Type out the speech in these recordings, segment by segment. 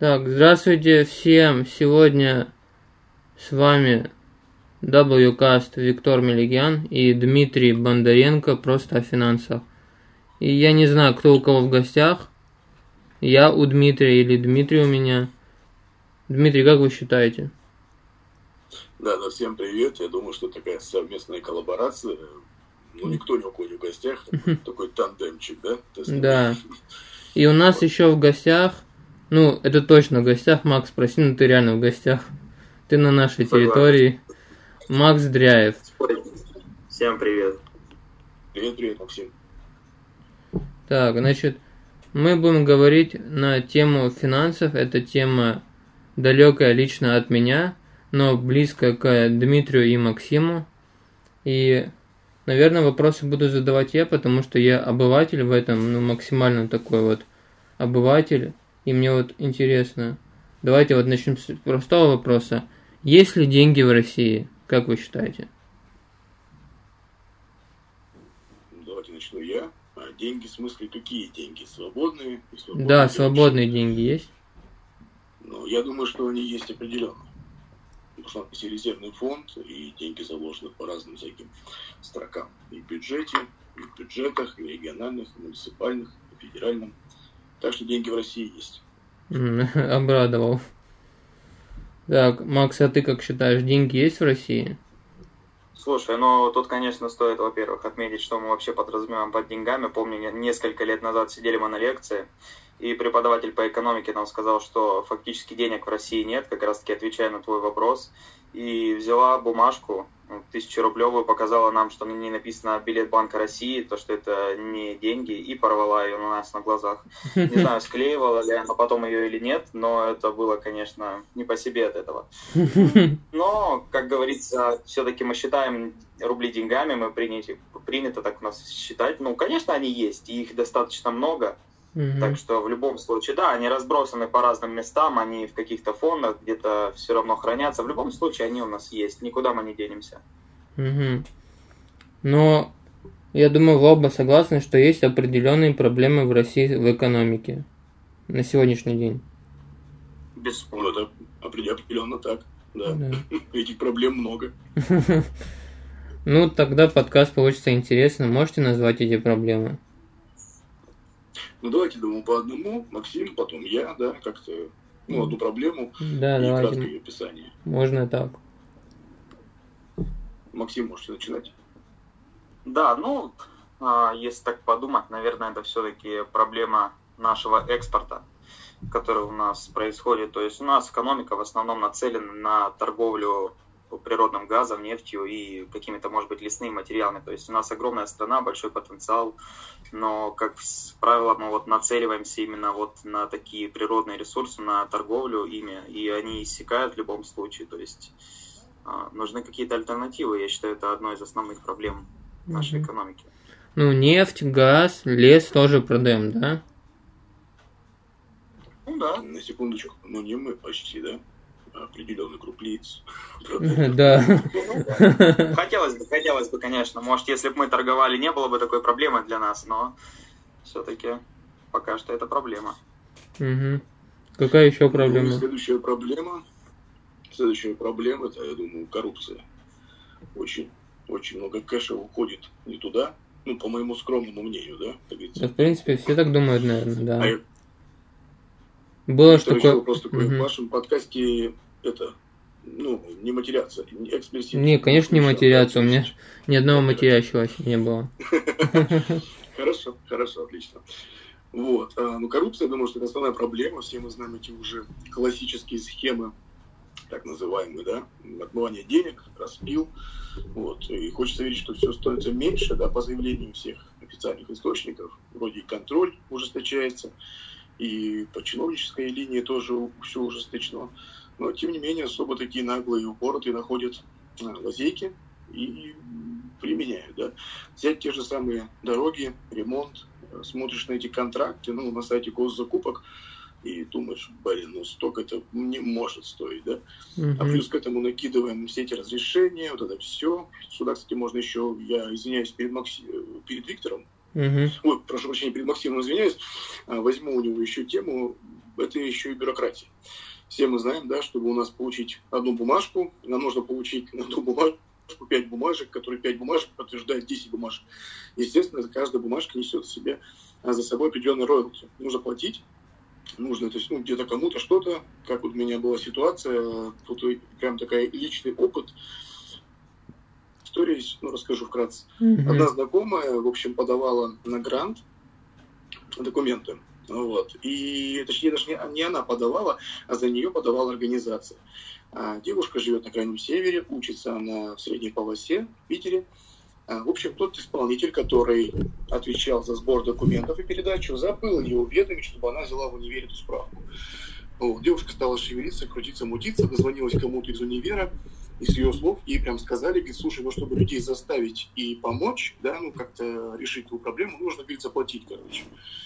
Так, здравствуйте всем! Сегодня с вами WCast Виктор Мелигян и Дмитрий Бондаренко просто о финансах. И я не знаю, кто у кого в гостях. Я у Дмитрия или Дмитрий у меня. Дмитрий, как вы считаете? Да, да, всем привет. Я думаю, что такая совместная коллаборация. Ну, никто ни у кого не в гостях. Такой тандемчик, да? Да. И у нас еще в гостях, ну, это точно в гостях, Макс, спроси, ну ты реально в гостях. Ты на нашей территории. Макс Дряев. Всем привет. Привет, привет, Максим. Так, значит, мы будем говорить на тему финансов. Это тема далекая лично от меня, но близкая к Дмитрию и Максиму. И, наверное, вопросы буду задавать я, потому что я обыватель в этом, ну, максимально такой вот обыватель. И мне вот интересно. Давайте вот начнем с простого вопроса. Есть ли деньги в России? Как вы считаете? Давайте начну я. А деньги в смысле какие деньги? Свободные? Свободные Да, деньги? свободные деньги есть. Ну, я думаю, что они есть определенно. Потому что есть и резервный фонд, и деньги заложены по разным всяким строкам. И в бюджете, и в бюджетах, и региональных, и муниципальных, и федеральном. Так что деньги в России есть. Обрадовал. Так, Макс, а ты как считаешь, деньги есть в России? Слушай, ну тут, конечно, стоит, во-первых, отметить, что мы вообще подразумеваем под деньгами. Помню, не- несколько лет назад сидели мы на лекции, и преподаватель по экономике нам сказал, что фактически денег в России нет, как раз таки отвечая на твой вопрос. И взяла бумажку, ну, тысячерублевую, показала нам, что на ней написано билет Банка России, то, что это не деньги, и порвала ее у нас на глазах. Не знаю, склеивала ли она потом ее или нет, но это было, конечно, не по себе от этого. Но, как говорится, все-таки мы считаем рубли деньгами, мы приняты, принято так у нас считать. Ну, конечно, они есть, и их достаточно много. Мгм. Так что в любом случае, да, они разбросаны по разным местам, они в каких-то фондах где-то все равно хранятся. В любом случае, они у нас есть, никуда мы не денемся. Мгм. Но я думаю, вы оба согласны, что есть определенные проблемы в России в экономике на сегодняшний день. Ну, Бесспорно. определенно так. Да. Да. Этих проблем много. Ну, тогда подкаст получится интересно. Можете назвать эти проблемы? Ну, давайте, думаю, по одному. Максим, потом я, да, как-то, ну, одну проблему Да, и краткое давайте. ее описание. Можно так. Максим, можете начинать. Да, ну, а, если так подумать, наверное, это все-таки проблема нашего экспорта, который у нас происходит. То есть у нас экономика в основном нацелена на торговлю природным газом, нефтью и какими-то, может быть, лесными материалами. То есть у нас огромная страна, большой потенциал, но, как правило, мы вот нацеливаемся именно вот на такие природные ресурсы, на торговлю ими, и они иссякают в любом случае. То есть а, нужны какие-то альтернативы. Я считаю, это одной из основных проблем нашей Мгм. экономики. Ну, нефть, газ, лес тоже продаем, да? Ну да. На секундочку. Ну, не мы почти, да? А Определенный групп лиц. Да. Хотелось бы, хотелось бы, конечно. Может, если бы мы торговали, не было бы такой проблемы для нас, но все-таки пока что это проблема. Мгм. Какая еще Ну, проблема? следующая проблема. Следующая проблема, это, я думаю, коррупция. Очень, очень много кэша уходит не туда. Ну, по моему скромному мнению, да, в принципе, все так думают, наверное, А да. я- Было что такое... вопрос такой. Мгм. В вашем подкасте это, ну, не матеряться, не экспрессивно. Не, конечно, не матеряться, у меня ни одного матерящего не было. Хорошо, хорошо, отлично. Вот. а, Ну, коррупция, я думаю, что это основная проблема. Все мы знаем эти уже классические схемы, так называемые, да, отмывание денег, распил. Вот. И хочется верить, что все становится меньше, да, по заявлению всех официальных источников. Вроде и контроль ужесточается, и по чиновнической линии тоже все ужесточено. Но, тем не менее, особо такие наглые и упоротые находят а, лазейки и применяют, да. Взять те же самые дороги, ремонт, э, смотришь на эти контракты, ну, на сайте госзакупок, и думаешь, блин, ну столько это не может стоить, да? Uh-huh. А плюс к этому накидываем все эти разрешения, вот это все. Сюда, кстати, можно еще, я извиняюсь перед, Макси... перед Виктором, uh-huh. ой, прошу прощения, перед Максимом извиняюсь, а, возьму у него еще тему, это еще и бюрократия. Все мы знаем, да, чтобы у нас получить одну бумажку, нам нужно получить одну бумажку 5 бумажек, которые 5 бумажек подтверждают 10 бумажек. Естественно, каждая бумажка несет в себе а, за собой определенный роялти. Нужно платить, нужно, то есть, ну, где-то кому-то что-то, как вот у меня была ситуация, тут прям такой личный опыт, история, ну, расскажу вкратце. Mm-hmm. Одна знакомая, в общем, подавала на грант документы, вот, и, точнее, даже не, не она подавала, а за нее подавала организация. А девушка живет на Крайнем Севере, учится она в средней полосе в Питере, а, в общем, тот исполнитель, который отвечал за сбор документов и передачу, забыл ее уведомить, чтобы она взяла в универе эту справку. Вот. Девушка стала шевелиться, крутиться, мутиться, дозвонилась кому-то из универа, и с ее слов ей прям сказали, говорит, слушай, ну чтобы людей заставить и помочь, да, ну как-то решить эту проблему, нужно, говорит, заплатить, короче.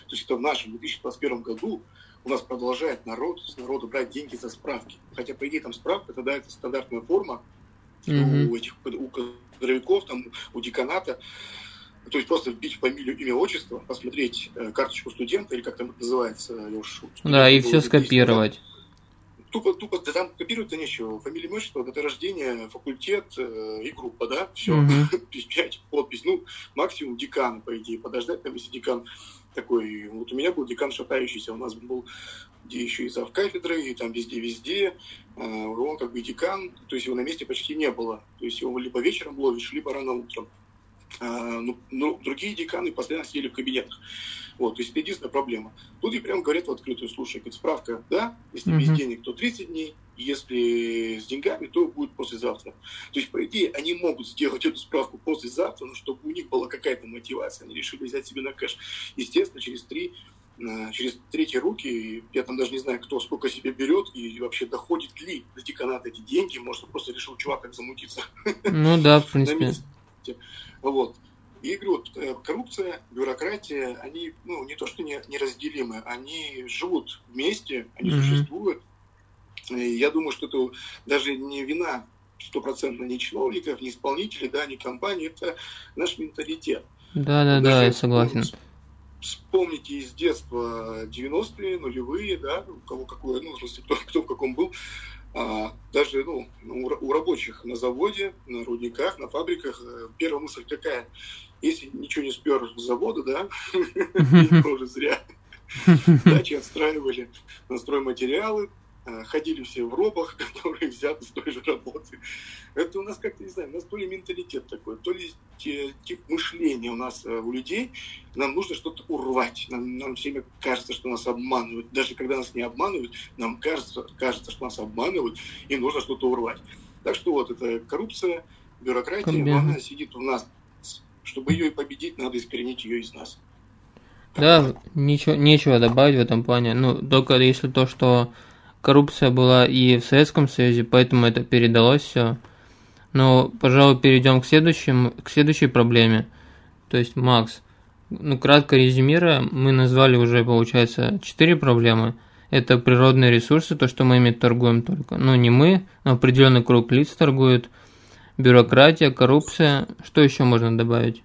То есть это в нашем 2021 году у нас продолжает народ с народу брать деньги за справки. Хотя, по идее, там справка, тогда это стандартная форма mm-hmm. у этих у кадровиков, там, у деканата. То есть просто вбить фамилию, имя, отчество, посмотреть э, карточку студента, или как там это называется, я уж... Да, и все скопировать. Тупо, тупо, да там копировать-то нечего. Фамилия, имя, отчество, дата рождения, факультет э, и группа, да, все. Mm-hmm. Печать, подпись. Ну, максимум декан, по идее, подождать, там, если декан такой... Вот у меня был декан шатающийся, у нас был где еще и зав кафедры, и там везде-везде. А, он как бы декан, то есть его на месте почти не было. То есть его либо вечером ловишь, либо рано утром. А, ну, ну, другие деканы постоянно сидели в кабинетах. Вот, то есть это единственная проблема. Тут и прям говорят в открытую, слушай, говорит, справка, да, если mm-hmm. без денег, то 30 дней, если с деньгами, то будет послезавтра. То есть, по идее, они могут сделать эту справку послезавтра, но чтобы у них была какая-то мотивация, они решили взять себе на кэш. Естественно, через три через третьи руки, я там даже не знаю, кто сколько себе берет и вообще доходит ли до деканата эти деньги, может, просто решил чувак как замутиться. Ну да, в принципе. Вот. И говорю, вот, э, коррупция, бюрократия, они, ну, не то что не, неразделимы, они живут вместе, они mm-hmm. существуют. И я думаю, что это даже не вина стопроцентно не чиновников, не исполнителей, да, не компаний, это наш менталитет. Да, да, да, я согласен. Ну, вспомните из детства 90-е, нулевые, да, у кого какой, ну, в смысле, кто, кто в каком был, даже ну, у, рабочих на заводе, на рудниках, на фабриках, э, первая мысль какая? Если ничего не спер с завода, да, тоже зря. Дачи отстраивали на стройматериалы, ходили все в робах, которые взяты с той же работы. Это у нас как-то, не знаю, у нас то ли менталитет такой, то ли тип мышления у нас э, у людей. Нам нужно что-то урвать. Нам, нам всеми кажется, что нас обманывают. Даже когда нас не обманывают, нам кажется, кажется, что нас обманывают, и нужно что-то урвать. Так что вот, это коррупция, бюрократия, но она сидит у нас. Чтобы ее и победить, надо искоренить ее из нас. Да, ничего, нечего добавить в этом плане. Ну, только если то, что коррупция была и в Советском Союзе, поэтому это передалось все. Но, пожалуй, перейдем к, следующему, к следующей проблеме. То есть, Макс, ну, кратко резюмируя, мы назвали уже, получается, четыре проблемы. Это природные ресурсы, то, что мы ими торгуем только. Ну, не мы, но определенный круг лиц торгует. Бюрократия, коррупция. Что еще можно добавить?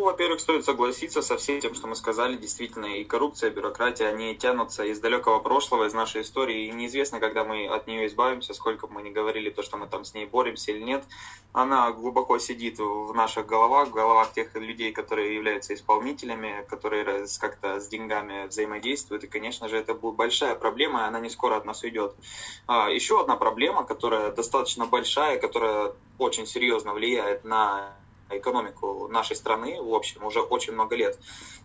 Во-первых, стоит согласиться со всем тем, что мы сказали. Действительно, и коррупция, и бюрократия, они тянутся из далекого прошлого, из нашей истории. И неизвестно, когда мы от нее избавимся, сколько бы мы ни говорили, то, что мы там с ней боремся или нет. Она глубоко сидит в наших головах, в головах тех людей, которые являются исполнителями, которые как-то с деньгами взаимодействуют. И, конечно же, это будет большая проблема, и она не скоро от нас уйдет. А, еще одна проблема, которая достаточно большая, которая очень серьезно влияет на экономику нашей страны, в общем, уже очень много лет,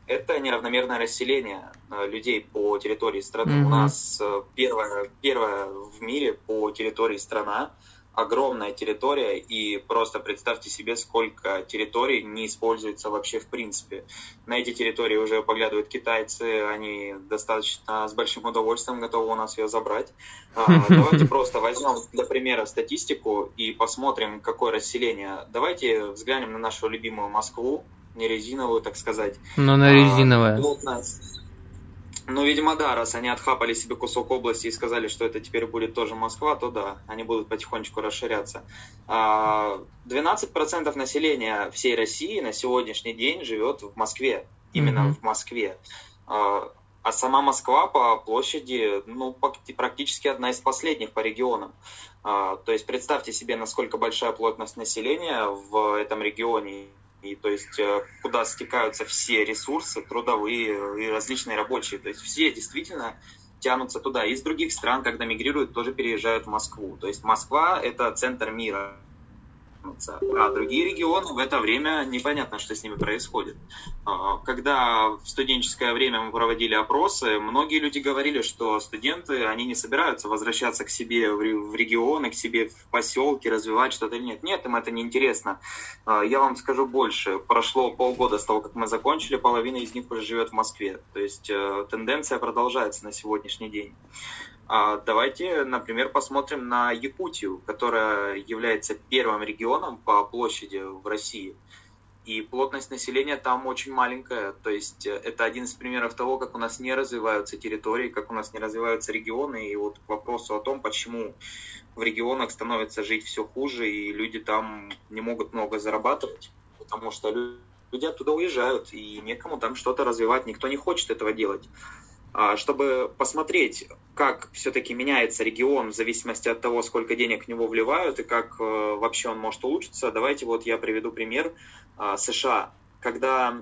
это неравномерное расселение э, людей по территории страны. Mm-hmm. У нас э, первая, первая в мире по территории страна, огромная территория, и просто представьте себе, сколько территорий не используется вообще в принципе. На эти территории уже поглядывают китайцы, они достаточно с большим удовольствием готовы у нас ее забрать. А, давайте просто возьмем для примера статистику и посмотрим, какое расселение. Давайте взглянем на нашу любимую Москву, не резиновую, так сказать. Но на резиновая. Плотность, Ну, видимо, да, раз они отхапали себе кусок области и сказали, что это теперь будет тоже Москва, то да, они будут потихонечку расширяться. 12% а, населения всей России на сегодняшний день живет в Москве, именно mm-hmm. в Москве. А, а сама Москва по площади, ну, практически одна из последних по регионам. А, то есть представьте себе, насколько большая плотность населения в этом регионе и то есть э, куда стекаются все ресурсы трудовые и различные рабочие. То есть все действительно тянутся туда. Из других стран, когда мигрируют, тоже переезжают в Москву. То есть Москва – это центр мира вернуться. А другие регионы в это время непонятно, что с ними происходит. А, когда в студенческое время мы проводили опросы, многие люди говорили, что студенты, они не собираются возвращаться к себе в регионы, к себе в поселки, развивать что-то. Нет, нет, им это не интересно. А, я вам скажу больше. Прошло полгода с того, как мы закончили, половина из них уже живет в Москве. То есть э, тенденция продолжается на сегодняшний день. А давайте, например, посмотрим на Якутию, которая является первым регионом по площади в России. И плотность населения там очень маленькая. То есть э, это один из примеров того, как у нас не развиваются территории, как у нас не развиваются регионы. И вот к вопросу о том, почему в регионах становится жить все хуже, и люди там не могут много зарабатывать, потому что люди оттуда уезжают, и некому там что-то развивать, никто не хочет этого делать. А, чтобы посмотреть, как все-таки меняется регион в зависимости от того, сколько денег в него вливают и как э, вообще он может улучшиться, давайте вот я приведу пример а, США. Когда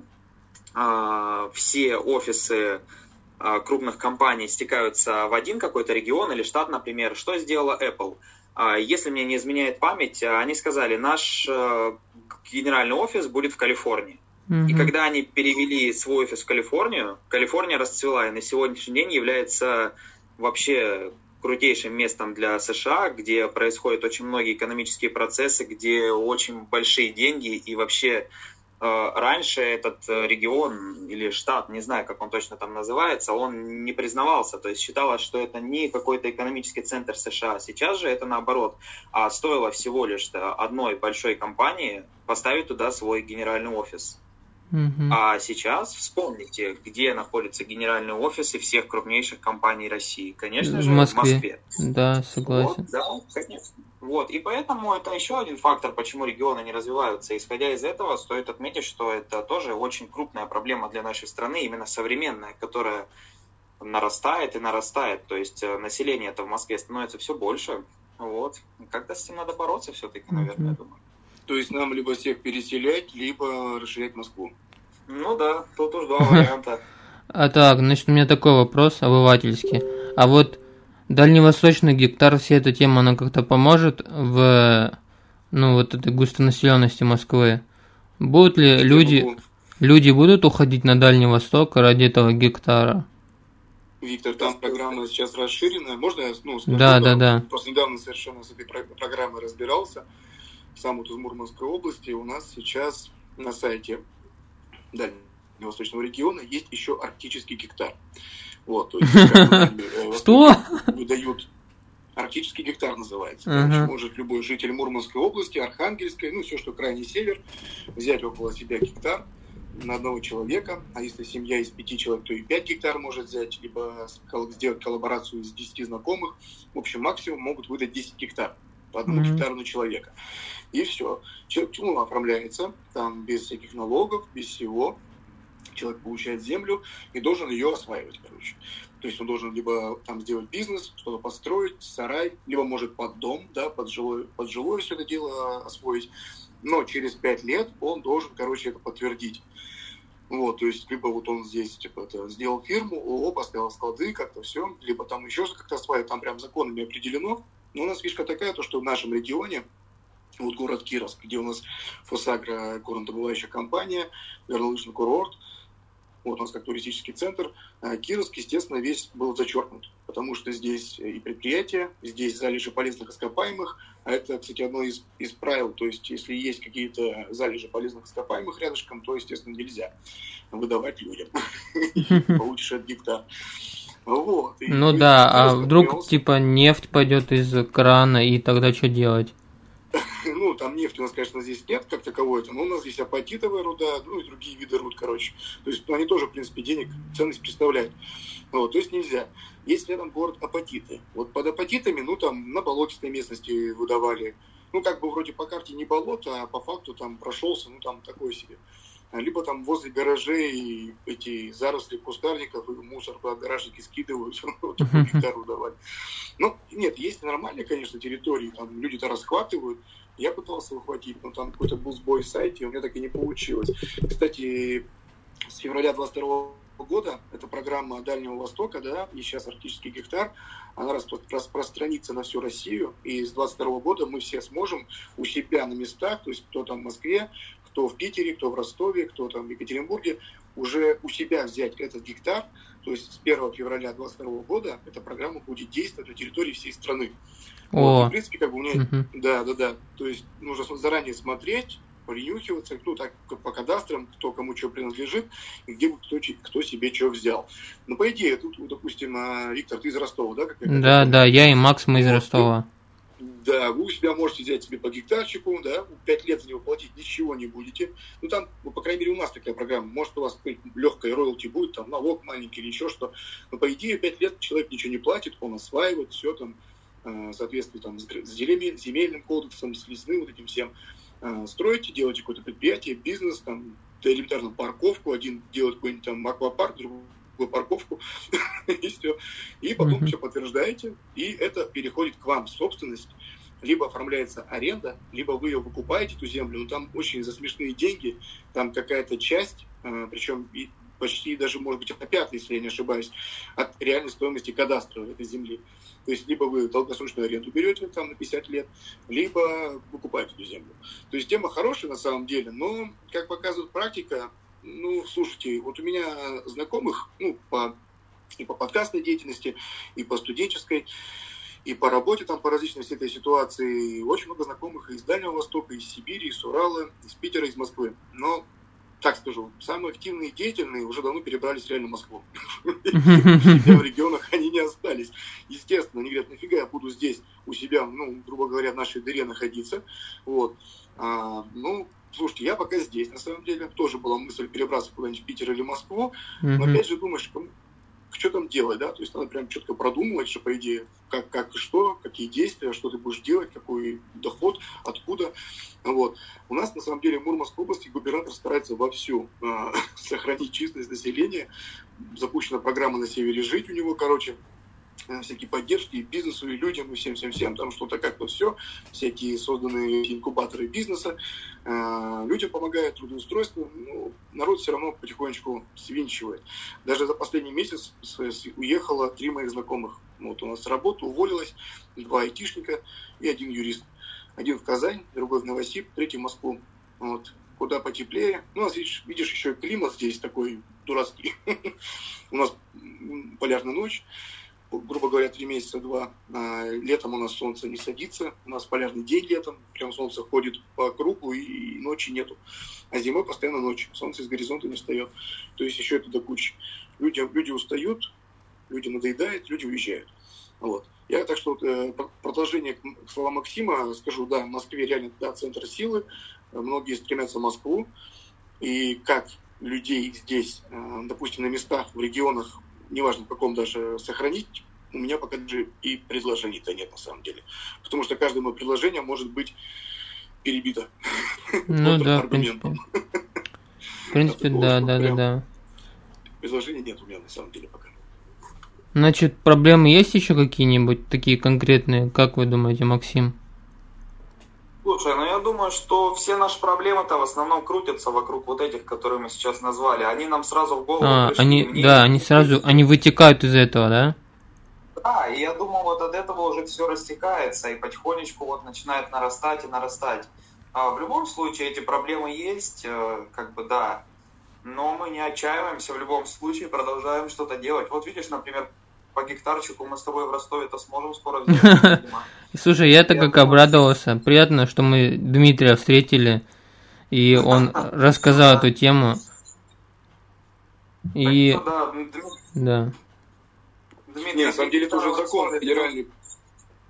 а, все офисы крупных компаний стекаются в один какой-то регион или штат, например, что сделала Apple? Если мне не изменяет память, они сказали, наш э, генеральный офис будет в Калифорнии. И когда они перевели свой офис в Калифорнию, Калифорния расцвела и на сегодняшний день является вообще крутейшим местом для США, где происходят очень многие экономические процессы, где очень большие деньги и вообще э, раньше этот регион или штат, не знаю, как он точно там называется, он не признавался, то есть считалось, что это не какой-то экономический центр США. Сейчас же это наоборот. А стоило всего лишь одной большой компании поставить туда свой генеральный офис. А сейчас вспомните, где находятся генеральные офисы всех крупнейших компаний России. Конечно же, в Москве. В Москве. Да, согласен. Вот, да, конечно. Вот. И поэтому это еще один фактор, почему регионы не развиваются. Исходя из этого, стоит отметить, что это тоже очень крупная проблема для нашей страны, именно современная, которая нарастает и нарастает. То есть э, население это в Москве становится все больше. Вот. Как-то с этим надо бороться все-таки, наверное, я думаю. То есть нам либо всех переселять, либо расширять Москву. Ну да, тут уж два варианта. А так, значит, у меня такой вопрос обывательский. А вот дальневосточный гектар, вся эта тема, она как-то поможет в, ну, вот этой густонаселенности Москвы? Будут ли люди, люди будут уходить на Дальний Восток ради этого гектара? Виктор, там программа сейчас расширенная. Можно я ну, скажу? Да, да, да. Просто недавно совершенно с этой программой разбирался сам вот из Мурманской области, у нас сейчас на сайте Дальневосточного региона есть еще арктический гектар. Вот, то есть, э, Что? Выдают Арктический гектар называется. Uh-huh. может любой житель Мурманской области, Архангельской, ну все, что крайний север, взять около себя гектар на одного человека. А если семья из пяти человек, то и пять гектар может взять, либо сделать коллаборацию из десяти знакомых. В общем, максимум могут выдать 10 гектар по одному uh-huh. гектару на человека. И все. Человек ну, оформляется, там без всяких налогов, без всего. Человек получает землю и должен ее осваивать, короче. То есть он должен либо там сделать бизнес, что-то построить, сарай, либо может под дом, да, под жилое, под жилое все это дело освоить. Но через пять лет он должен, короче, это подтвердить. Вот, то есть, либо вот он здесь, типа, это, сделал фирму, ООО, поставил склады, как-то все, либо там еще как-то осваивать, там прям законами определено. Но у нас фишка такая, то, что в нашем регионе вот город Кировск, где у нас Фосагра, горнодобывающая компания, горнолыжный курорт, вот у нас как туристический центр. А Кировск, естественно, весь был зачеркнут, потому что здесь и предприятия, здесь залежи полезных ископаемых, а это, кстати, одно из, из правил, то есть если есть какие-то залежи полезных ископаемых рядышком, то, естественно, нельзя выдавать людям. Получишь от гектар. Вот. ну да, а вдруг типа нефть пойдет из крана, и тогда что делать? ну, там нефти у нас, конечно, здесь нет как таковой, но у нас здесь апатитовая руда, ну, и другие виды руд, короче. То есть они тоже, в принципе, денег, ценность представляют. Вот, то есть нельзя. Есть рядом город Апатиты. Вот под Апатитами, ну, там на болотистой местности выдавали. Ну, как бы вроде по карте не болото, а по факту там прошелся, ну, там такой себе. Либо там возле гаражей эти заросли кустарников и мусор по гаражники скидывают, вот такую гитару давали. Ну, нет, есть нормальные, конечно, территории, там люди-то расхватывают, я пытался ухватить, но там какой-то был сбой в сайте, у меня так и не получилось. Кстати, с февраля 22 года, это программа Дальнего Востока, да, и сейчас арктический гектар, она распро- распространится на всю Россию, и с 22 года мы все сможем у себя на местах, то есть кто там в Москве, кто в Питере, кто в Ростове, кто там в Екатеринбурге, уже у себя взять этот гектар, то есть с 1 февраля 2022 года эта программа будет действовать на территории всей страны. О. Вот, в принципе, как бы у меня, угу. да, да, да, то есть нужно заранее смотреть, принюхиваться, кто так по кадастрам, кто кому что принадлежит, и где кто, кто себе что взял. Ну, по идее, тут, допустим, а, Виктор, ты из Ростова, да? Как да, да, я и Макс, мы из Ростова. Да, вы у себя можете взять себе по гектарчику, да, 5 лет за него платить ничего не будете. Ну, там, ну, по крайней мере, у нас такая программа. Может, у вас легкая роялти будет, там, налог маленький или еще что. Но, по идее, 5 лет человек ничего не платит, он осваивает все там, э, в соответствии там, с земельным кодексом, с лесным вот этим всем. Э, строите, делаете какое-то предприятие, бизнес, там, элементарно парковку, один делает какой-нибудь там аквапарк, другой парковку, и все. И потом mm-hmm. все подтверждаете, и это переходит к вам в собственность. Либо оформляется аренда, либо вы ее выкупаете, эту землю, но там очень за смешные деньги, там какая-то часть, э, причем почти даже, может быть, опятая, если я не ошибаюсь, от реальной стоимости кадастра этой земли. То есть либо вы долгосрочную аренду берете там на 50 лет, либо выкупаете эту землю. То есть тема хорошая на самом деле, но, как показывает практика, ну, слушайте, вот у меня знакомых, ну, по, и по подкастной деятельности, и по студенческой, и по работе там по различной всей этой ситуации. Очень много знакомых из Дальнего Востока, из Сибири, из Урала, из Питера, из Москвы. Но так скажу, самые активные и деятельные уже давно перебрались реально в Москву. В регионах они не остались. Естественно, они говорят, нафига я буду здесь у себя, ну, грубо говоря, в нашей дыре находиться. Вот. А, ну, слушайте, я пока здесь, на самом деле, тоже была мысль перебраться куда-нибудь в Питер или Москву, но опять же думаешь, что там делать, да, то есть надо прям четко продумывать, что, по идее, как, как и что, какие действия, что ты будешь делать, какой доход, откуда, вот. У нас, на самом деле, в Мурманской области губернатор старается вовсю э, сохранить численность населения, запущена программа «На севере жить» у него, короче, всякие поддержки и бизнесу, и людям, и всем-всем-всем. Там что-то как-то все, всякие созданные инкубаторы бизнеса. Э, людям помогают трудоустройство. Ну, народ все равно потихонечку свинчивает. Даже за последний месяц уехало три моих знакомых. Вот у нас с работы уволилось два айтишника и один юрист. Один в Казань, другой в Новосиб, третий в Москву. Вот. Куда потеплее. Ну, нас, видишь, видишь еще климат здесь такой дурацкий. У нас полярная ночь грубо говоря, три месяца, два. А, летом у нас солнце не садится, у нас полярный день летом, прям солнце ходит по кругу и ночи нету. А зимой постоянно ночь, солнце из горизонта не встает. То есть еще это до кучи. Люди, люди устают, люди надоедают, люди уезжают. Вот. Я так что э, продолжение к словам Максима скажу, да, в Москве реально да, центр силы, многие стремятся в Москву, и как людей здесь, э, допустим, на местах, в регионах неважно в каком даже, сохранить, у меня пока даже и предложений-то нет на самом деле. Потому что каждое мое предложение может быть перебито. Ну да, в принципе. В принципе, да, да, да, да. Предложений нет у меня на самом деле пока. Значит, проблемы есть еще какие-нибудь такие конкретные? Как вы думаете, Максим? Слушай, ну думаю, что все наши проблемы-то в основном крутятся вокруг вот этих, которые мы сейчас назвали. Они нам сразу в голову а, пришли. Они, мне... Да, они сразу, они вытекают из этого, да? Да, и я думаю, вот от этого уже все растекается и потихонечку вот начинает нарастать и нарастать. А в любом случае эти проблемы есть, э, как бы да, но мы не отчаиваемся в любом случае, продолжаем что-то делать. Вот видишь, например, по гектарчику мы с тобой в Ростове-то сможем скоро взять. Слушай, я-то как обрадовался. Приятно, что мы Дмитрия встретили, и он рассказал эту тему. И... Да. Не, на самом деле это уже закон федеральный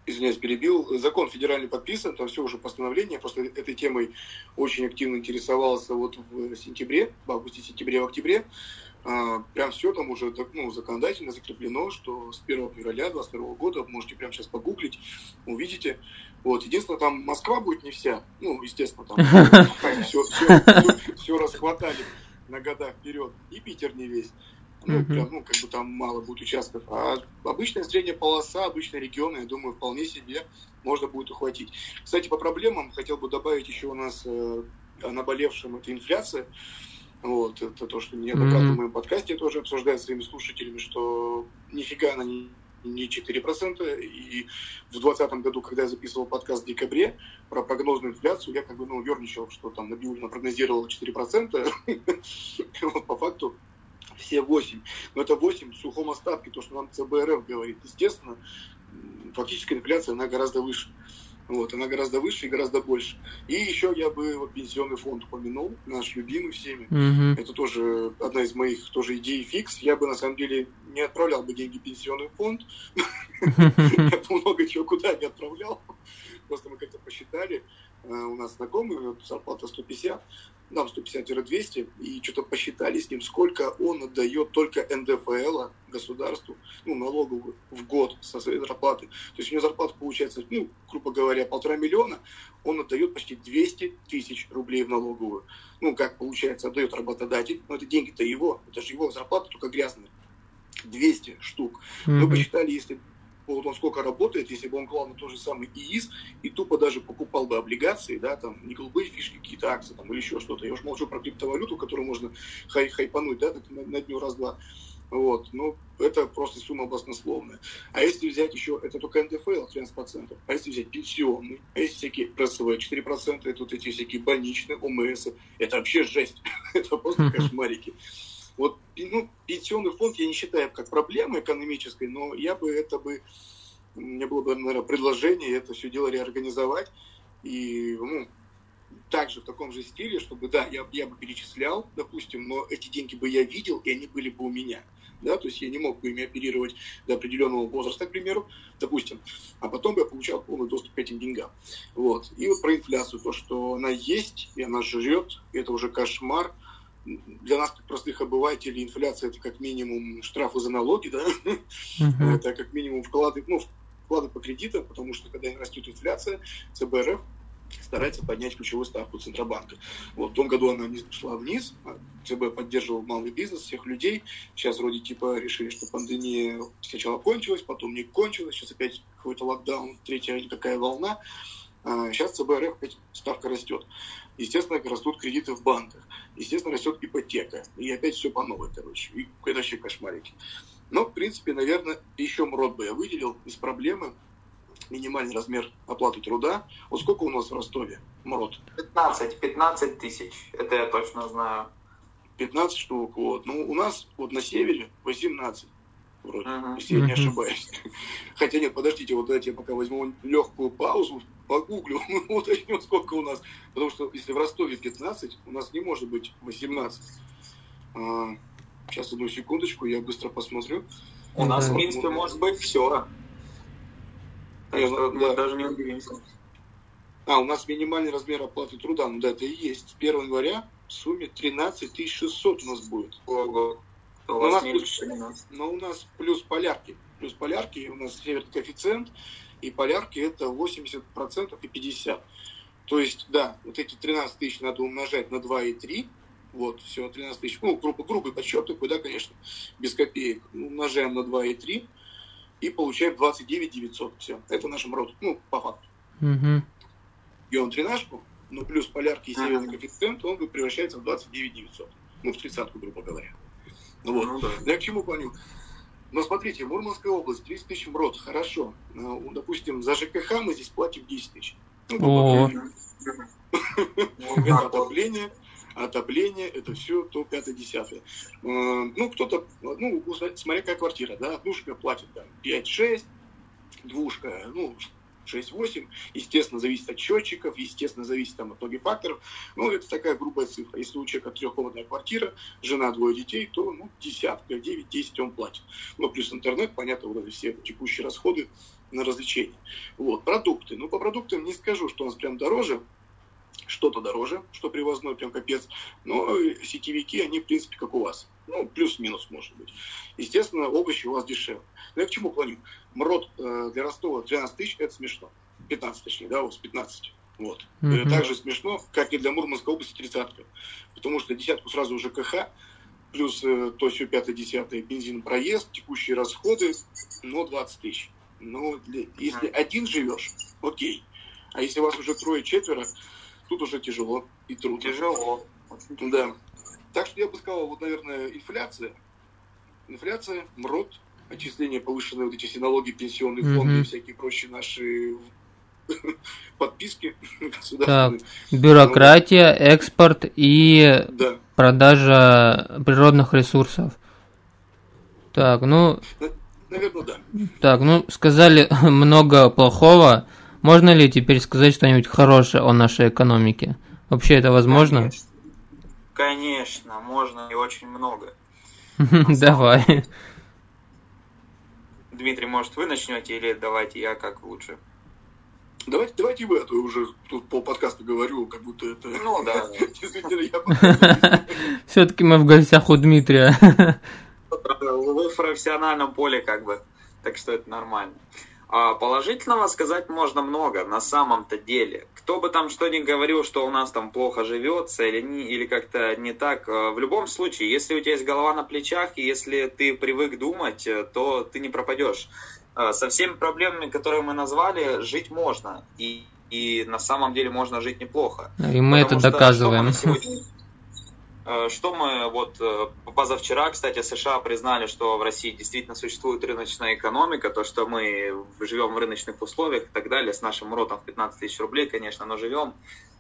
извиняюсь, перебил, закон федеральный подписан, там все уже постановление, просто этой темой очень активно интересовался вот в сентябре, в августе, сентябре, в октябре, прям все там уже ну, законодательно закреплено, что с 1 февраля 2022 года, можете прямо сейчас погуглить, увидите. Вот. Единственное, там Москва будет не вся, ну, естественно, там все, все, все расхватали на года вперед, и Питер не весь. Ну, прям, ну, как бы там мало будет участков. А обычная средняя полоса, обычные регионы, я думаю, вполне себе можно будет ухватить. Кстати, по проблемам хотел бы добавить еще у нас э, о наболевшем, это инфляция. Вот, это то, что неоднократно mm-hmm. в моем подкасте тоже обсуждаю с своими слушателями, что нифига она не, не 4%. И в 2020 году, когда я записывал подкаст в декабре про прогнозную инфляцию, я как бы, ну, ерничал, что там Набиулина прогнозировала 4%. вот, по факту все 8. Но это 8 в сухом остатке, то, что нам ЦБРФ говорит. Естественно, фактическая инфляция, она гораздо выше. Вот, она гораздо выше и гораздо больше. И еще я бы вот, пенсионный фонд упомянул, наш любимый всеми. Mm-hmm. Это тоже одна из моих тоже идей фикс. Я бы на самом деле не отправлял бы деньги в пенсионный фонд. Я бы много чего куда не отправлял. Просто мы как-то посчитали. Э, у нас знакомый, зарплата 150, нам 150-200, и что-то посчитали с ним, сколько он отдает только НДФЛ государству, ну, налоговую в год со своей зарплаты. То есть у него зарплата получается, ну, грубо говоря, полтора миллиона, он отдает почти 200 тысяч рублей в налоговую. Ну, как получается, отдает работодатель, но это деньги-то его, это же его зарплата, только грязная. 200 штук. Mm-hmm. Мы посчитали, если вот он сколько работает, если бы он клал на тот же самый ИИС и тупо даже покупал бы облигации, да, там, не голубые фишки, какие-то акции, там, или еще что-то. Я уж молчу про криптовалюту, которую можно хай хайпануть, да, так, на, на дню раз-два. Вот, ну, это просто сумма баснословная. А если взять еще, это только НДФЛ 13%, а если взять пенсионный, а если всякие ПСВ 4%, это вот эти всякие больничные, ОМС, это вообще жесть. это просто кошмарики. Вот ну, пенсионный фонд я не считаю как проблемой экономической, но я бы это бы, у меня было бы, наверное, предложение это все дело реорганизовать и ну, также в таком же стиле, чтобы, да, я, я бы перечислял, допустим, но эти деньги бы я видел, и они были бы у меня. Да, то есть я не мог бы ими оперировать до определенного возраста, к примеру, допустим, а потом бы я получал полный доступ к этим деньгам. Вот. И вот про инфляцию, то, что она есть, и она жрет, это уже кошмар, для нас, простых обывателей, инфляция это как минимум штрафы за налоги, да, uh-huh. это как минимум вклады, ну, вклады по кредитам, потому что когда растет инфляция, ЦБРФ старается поднять ключевую ставку Центробанка. Вот в том году она шла вниз, а ЦБ поддерживал малый бизнес, всех людей. Сейчас вроде типа решили, что пандемия сначала кончилась, потом не кончилась, сейчас опять какой-то локдаун, третья или какая волна. А сейчас ЦБРФ опять ставка растет. Естественно, растут кредиты в банках. Естественно, растет ипотека. И опять все по новой, короче. И это вообще кошмарики. Но, в принципе, наверное, еще МРОД бы я выделил из проблемы. Минимальный размер оплаты труда. Вот сколько у нас в Ростове МРОД? 15, 15 тысяч. Это я точно знаю. 15 штук. Вот. Ну, у нас вот на севере 18 вроде, uh-huh. если я не ошибаюсь. Хотя нет, подождите, вот давайте я пока возьму легкую паузу, погуглю, уточню, сколько у нас. Потому что если в Ростове 15, у нас не может быть 18. А, сейчас одну секундочку, я быстро посмотрю. У нас, в принципе, может быть все. Так я, что да. даже не удивимся. А, у нас минимальный размер оплаты труда, ну да, это и есть. С 1 января в сумме 13 600 у нас будет. Ого. Но у, нас плюс, но у нас плюс полярки. Плюс полярки, у нас северный коэффициент, и полярки это 80% и 50%. То есть, да, вот эти 13 тысяч надо умножать на 2,3, вот, все, 13 тысяч, ну, грубо, грубый подсчет такой, да, конечно, без копеек, умножаем на 2,3 и получаем 29 900, все, это наш МРОД, ну, по факту. Угу. И он тринашку, ну, плюс полярки и северный коэффициент, он превращается в 29 900, ну, в тридцатку, грубо говоря. Вот. Ну, да. Я к чему клоню? Но смотрите, Мурманская область, 30 тысяч МРОД, хорошо. Ну, допустим, за ЖКХ мы здесь платим 10 тысяч. Ну, это отопление, отопление, это все то 5-10. Э, ну, кто-то, ну, смотря какая квартира, да, однушка платит там 5-6, двушка, ну, 6-8. Естественно, зависит от счетчиков, естественно, зависит там, от многих факторов. Но это такая грубая цифра. Если у человека трехкомнатная квартира, жена, двое детей, то ну, десятка, 9-10 он платит. Ну, плюс интернет, понятно, вот эти все текущие расходы на развлечения. Вот, продукты. Ну, по продуктам не скажу, что у нас прям дороже, что-то дороже, что привозной прям капец, но сетевики, они, в принципе, как у вас. Ну, плюс-минус, может быть. Естественно, овощи у вас дешевле. Но я к чему клоню? МРОД э, для Ростова 12 тысяч, это смешно. 15 точнее, да, у вас 15. Вот. Mm-hmm. Так же смешно, как и для Мурманской области тридцатка. Потому что десятку сразу уже КХ, плюс э, то все пятое, десятое, бензин, проезд, текущие расходы, но 20 тысяч. Ну, для, если один живешь, окей. А если у вас уже трое-четверо, тут уже тяжело и трудно. Тяжело. Да. Так что я бы сказал, вот, наверное, инфляция. Инфляция, МРОД, отчисления повышенные, вот эти все налоги, пенсионные фонды mm-hmm. и всякие прочие наши подписки государственные. Так, бюрократия, экспорт и да. продажа природных ресурсов. Так, ну... Наверное, да. Так, ну, сказали много плохого. Можно ли теперь сказать что-нибудь хорошее о нашей экономике? Вообще это возможно? Конечно, Конечно можно и очень много. Давай. Дмитрий, может, вы начнете или давайте я как лучше? Давайте, давайте вы, а то я уже тут по подкасту говорю, как будто это... Ну да. Действительно, я Все-таки мы в гостях у Дмитрия. Вы в профессиональном поле как бы, так что это нормально. А положительного сказать можно много на самом-то деле. Кто бы там что ни говорил, что у нас там плохо живется или, не, или как-то не так, э, в любом случае, если у тебя есть голова на плечах, и если ты привык думать, э, то ты не пропадешь. Э, со всеми проблемами, которые мы назвали, жить можно. И, и на самом деле можно жить неплохо. И мы Потому это доказываем. Сегодня, Э, что мы вот э, позавчера, кстати, США признали, что в России действительно существует рыночная экономика, то, что мы живем в рыночных условиях и так далее, с нашим ротом в 15 тысяч рублей, конечно, но живем.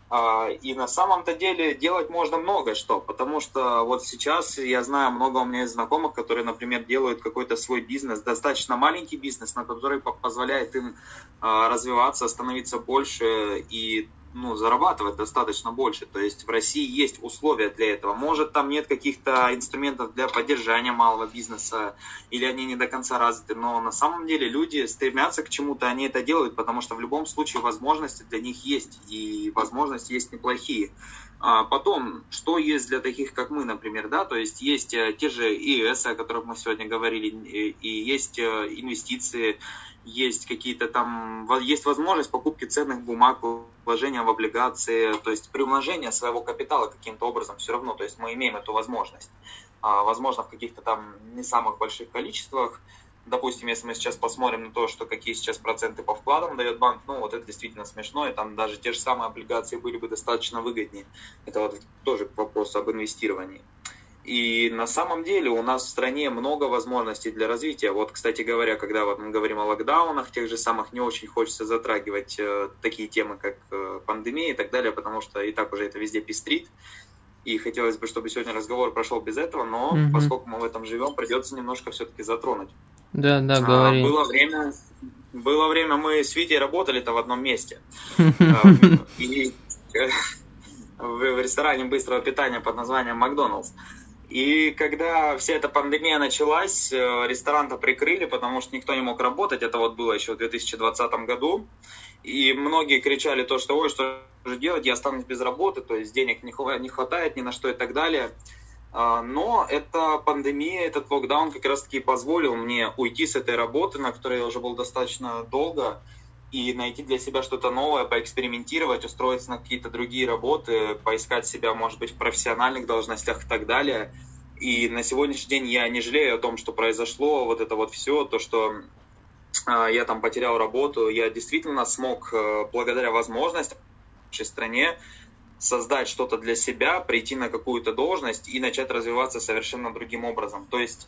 А, и на самом-то деле делать можно много что, потому что вот сейчас я знаю много у меня есть знакомых, которые, например, делают какой-то свой бизнес, достаточно маленький бизнес, на который позволяет им а, развиваться, становиться больше и ну, зарабатывать достаточно больше. То есть в России есть условия для этого. Может, там нет каких-то инструментов для поддержания малого бизнеса, или они не до конца развиты, но на самом деле люди стремятся к чему-то, они это делают, потому что в любом случае возможности для них есть, и возможности есть неплохие. А потом, что есть для таких, как мы, например, да, то есть есть э, те же ИЭС, о которых мы сегодня говорили, и есть э, инвестиции, есть какие-то там, есть возможность покупки ценных бумаг, вложения в облигации, то есть приумножение своего капитала каким-то образом все равно, то есть мы имеем эту возможность. А, возможно, в каких-то там не самых больших количествах. Допустим, если мы сейчас посмотрим на то, что какие сейчас проценты по вкладам дает банк, ну вот это действительно смешно, и там даже те же самые облигации были бы достаточно выгоднее. Это вот тоже к вопросу об инвестировании. И на самом деле у нас в стране много возможностей для развития. Вот, кстати говоря, когда вот мы говорим о локдаунах, тех же самых не очень хочется затрагивать э, такие темы, как э, пандемия и так далее, потому что и так уже это везде пестрит. И хотелось бы, чтобы сегодня разговор прошел без этого, но угу. поскольку мы в этом живем, придется немножко все-таки затронуть. Да, да, говори. А, было время, было время мы с Витей работали-то в одном месте. Эм, и в ресторане быстрого питания под названием Макдоналдс. И когда вся эта пандемия началась, э, ресторан-то прикрыли, потому что никто не мог работать. Это вот было еще в 2020 году. И многие кричали то, что ой, что же делать, я останусь без работы, то есть денег не хватает ни на что и так далее. А, но эта пандемия, этот локдаун как раз-таки позволил мне уйти с этой работы, на которой я уже был достаточно долго, и найти для себя что-то новое, поэкспериментировать, устроиться на какие-то другие работы, поискать себя, может быть, в профессиональных должностях и так далее. И на сегодняшний день я не жалею о том, что произошло, вот это вот все, то, что э, я там потерял работу, я действительно смог, э, благодаря возможностям в нашей стране, создать что-то для себя, прийти на какую-то должность и начать развиваться совершенно другим образом. То есть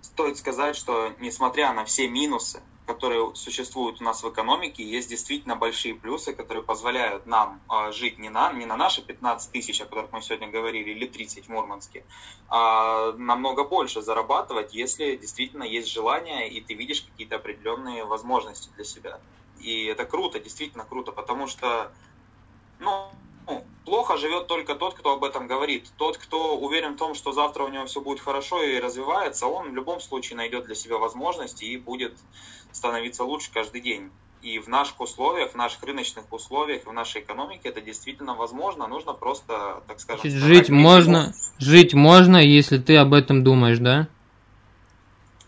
стоит сказать, что несмотря на все минусы, которые существуют у нас в экономике, есть действительно большие плюсы, которые позволяют нам э, жить не на, не на наши 15 тысяч, о которых мы сегодня говорили, или 30 в Мурманске, а намного больше зарабатывать, если действительно есть желание, и ты видишь какие-то определенные возможности для себя. И это круто, действительно круто, потому что, ну, плохо живет только тот, кто об этом говорит. Тот, кто уверен в том, что завтра у него все будет хорошо и развивается, он в любом случае найдет для себя возможности и будет становиться лучше каждый день. И в наших условиях, в наших рыночных условиях, в нашей экономике это действительно возможно. Нужно просто, так скажем... Жить можно, жить можно, если ты об этом думаешь, да?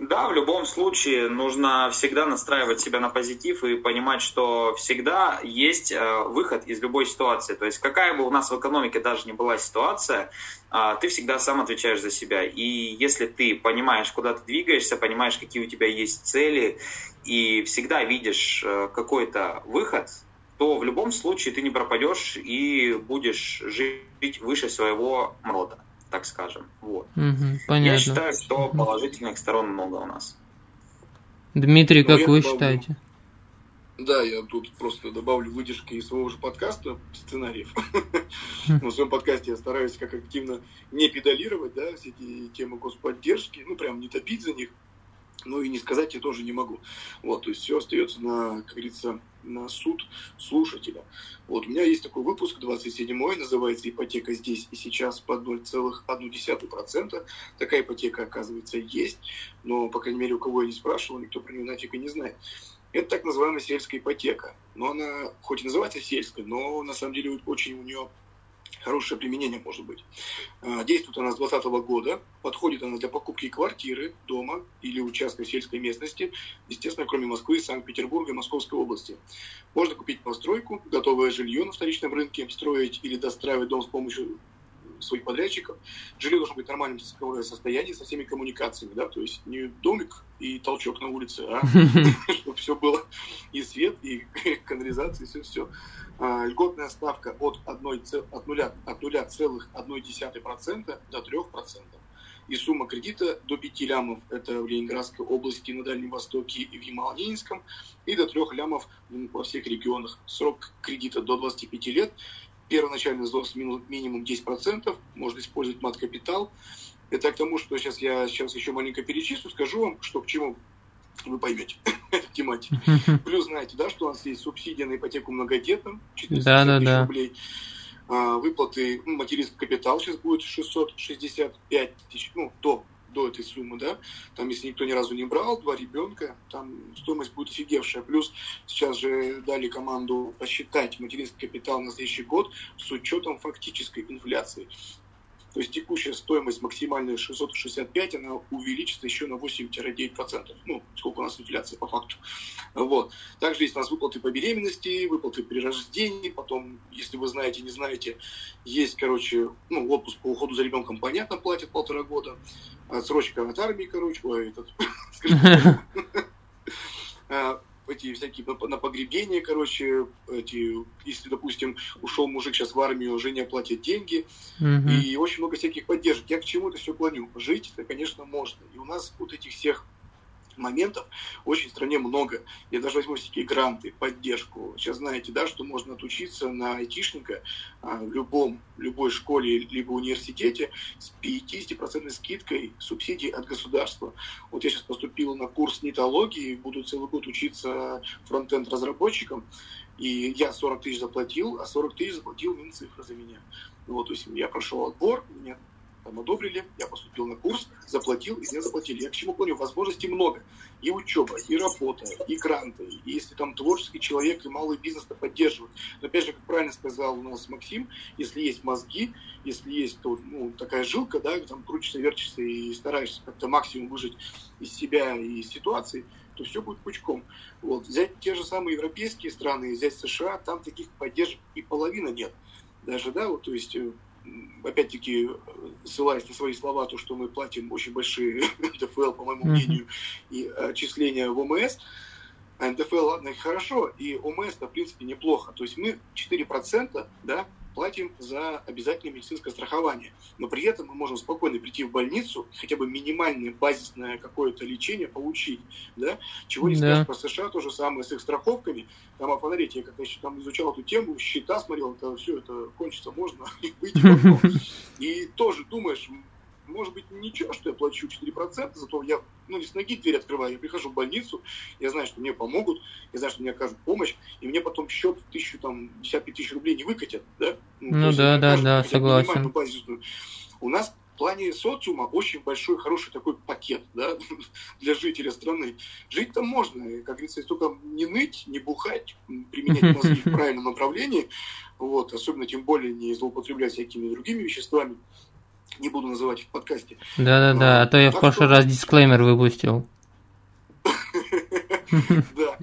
Да, в любом случае нужно всегда настраивать себя на позитив и понимать, что всегда есть э, выход из любой ситуации. То есть какая бы у нас в экономике даже не была ситуация, а, ты всегда сам отвечаешь за себя. И если ты понимаешь, куда ты двигаешься, понимаешь, какие у тебя есть цели, и всегда видишь э, какой-то выход, то в любом случае ты не пропадешь и будешь жить выше своего рода так скажем. Вот. Угу, понятно. Я считаю, что положительных сторон много у нас. Дмитрий, как ну, вы добавлю, считаете? Да, я тут просто добавлю выдержки из своего же подкаста, сценариев. Хм. В своем подкасте я стараюсь как активно не педалировать, да, все эти темы господдержки, ну, прям не топить за них, ну и не сказать я тоже не могу. Вот, то есть все остается на, как говорится, на суд слушателя. Вот, у меня есть такой выпуск 27-й, называется «Ипотека здесь и сейчас под 0,1%». Такая ипотека, оказывается, есть, но, по крайней мере, у кого я не спрашивал, никто про нее нафиг и не знает. Это так называемая сельская ипотека. Но она, хоть и называется сельской, но на самом деле очень у нее хорошее применение может быть. А, действует она с 2020 года, подходит она для покупки квартиры, дома или участка сельской местности, естественно, кроме Москвы, Санкт-Петербурга и Московской области. Можно купить постройку, готовое жилье на вторичном рынке, строить или достраивать дом с помощью своих подрядчиков. Жилье должно быть в нормальном состоянии со всеми коммуникациями, да, то есть не домик и толчок на улице, а чтобы все было и свет, и канализация, и все-все. А, льготная ставка от 0,1% от 0, от 0,1% до 3%. И сумма кредита до 5 лямов, это в Ленинградской области, на Дальнем Востоке и в Ямало-Ненецком, и до 3 лямов во всех регионах. Срок кредита до 25 лет, первоначальный взнос минимум 10%, можно использовать мат-капитал. Это к тому, что сейчас я сейчас еще маленько перечислю, скажу вам, что к чему вы поймете тематику. Плюс знаете, да, что у нас есть субсидия на ипотеку многодетным, 400 да, да, тысяч да. рублей. А, выплаты, ну, материнский капитал сейчас будет 665 тысяч, ну, до, до этой суммы, да. Там, если никто ни разу не брал, два ребенка, там стоимость будет офигевшая. Плюс сейчас же дали команду посчитать материнский капитал на следующий год с учетом фактической инфляции. То есть текущая стоимость максимальная 665, она увеличится еще на 8-9%. Ну, сколько у нас инфляция по факту. Вот. Также есть у нас выплаты по беременности, выплаты при рождении. Потом, если вы знаете, не знаете, есть, короче, ну, отпуск по уходу за ребенком, понятно, платят полтора года. Отсрочка от армии, короче, ой, этот, эти всякие на, погребение, короче, эти, если, допустим, ушел мужик сейчас в армию, жене платят деньги, угу. и очень много всяких поддержек. Я к чему это все клоню? Жить это, конечно, можно. И у нас вот этих всех моментов очень в стране много. Я даже возьму всякие гранты, поддержку. Сейчас знаете, да, что можно отучиться на айтишника а, в любом, любой школе либо университете с 50% скидкой субсидий от государства. Вот я сейчас поступил на курс нетологии, буду целый год учиться фронтенд разработчиком, и я 40 тысяч заплатил, а 40 тысяч заплатил Минцифра за меня. Вот, то есть я прошел отбор, меня одобрили, я поступил на курс, заплатил, и мне заплатили. Я к чему помню, возможностей много. И учеба, и работа, и гранты, и если там творческий человек и малый бизнес то поддерживают. Но опять же, как правильно сказал у нас Максим, если есть мозги, если есть то, ну, такая жилка, да, там крутишься, вертишься и стараешься как-то максимум выжить из себя и из ситуации, то все будет пучком. Вот. Взять те же самые европейские страны, взять США, там таких поддержек и половина нет. Даже, да, вот, то есть э, опять-таки, ссылаясь на свои слова, то, что мы платим очень большие НДФЛ, по моему мнению, и отчисления в ОМС, а НДФЛ, ладно, хорошо, и ОМС, в принципе, неплохо. То есть мы 4%, да, платим за обязательное медицинское страхование. Но при этом мы можем спокойно прийти в больницу, хотя бы минимальное базисное какое-то лечение получить. Да? Чего не да. скажешь про США, то же самое с их страховками. Там, а посмотрите, я как-то там изучал эту тему, счета смотрел, это все это кончится можно выйти И тоже думаешь, может быть, ничего, что я плачу 4%, зато я ну, не с ноги дверь открываю, я прихожу в больницу, я знаю, что мне помогут, я знаю, что мне окажут помощь, и мне потом счет в тысячу, там, 55 тысяч рублей не выкатят, да? Ну, ну да, да, да, согласен. У нас в плане социума очень большой, хороший такой пакет да, для жителя страны. Жить там можно, как говорится, если только не ныть, не бухать, применять мозги в правильном направлении, вот, особенно тем более не злоупотреблять всякими другими веществами, не буду называть в подкасте. Да-да-да, а то я в прошлый раз дисклеймер выпустил. Да,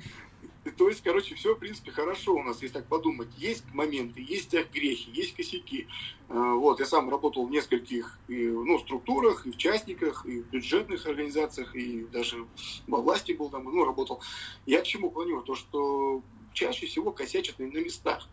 то есть, короче, все, в принципе, хорошо у нас, если так подумать. Есть моменты, есть грехи, есть косяки. А, вот, я сам работал в нескольких ну, структурах, и в частниках, и в бюджетных организациях, и даже во власти был там, ну, работал. Я к чему клоню? То, что чаще всего косячат на местах.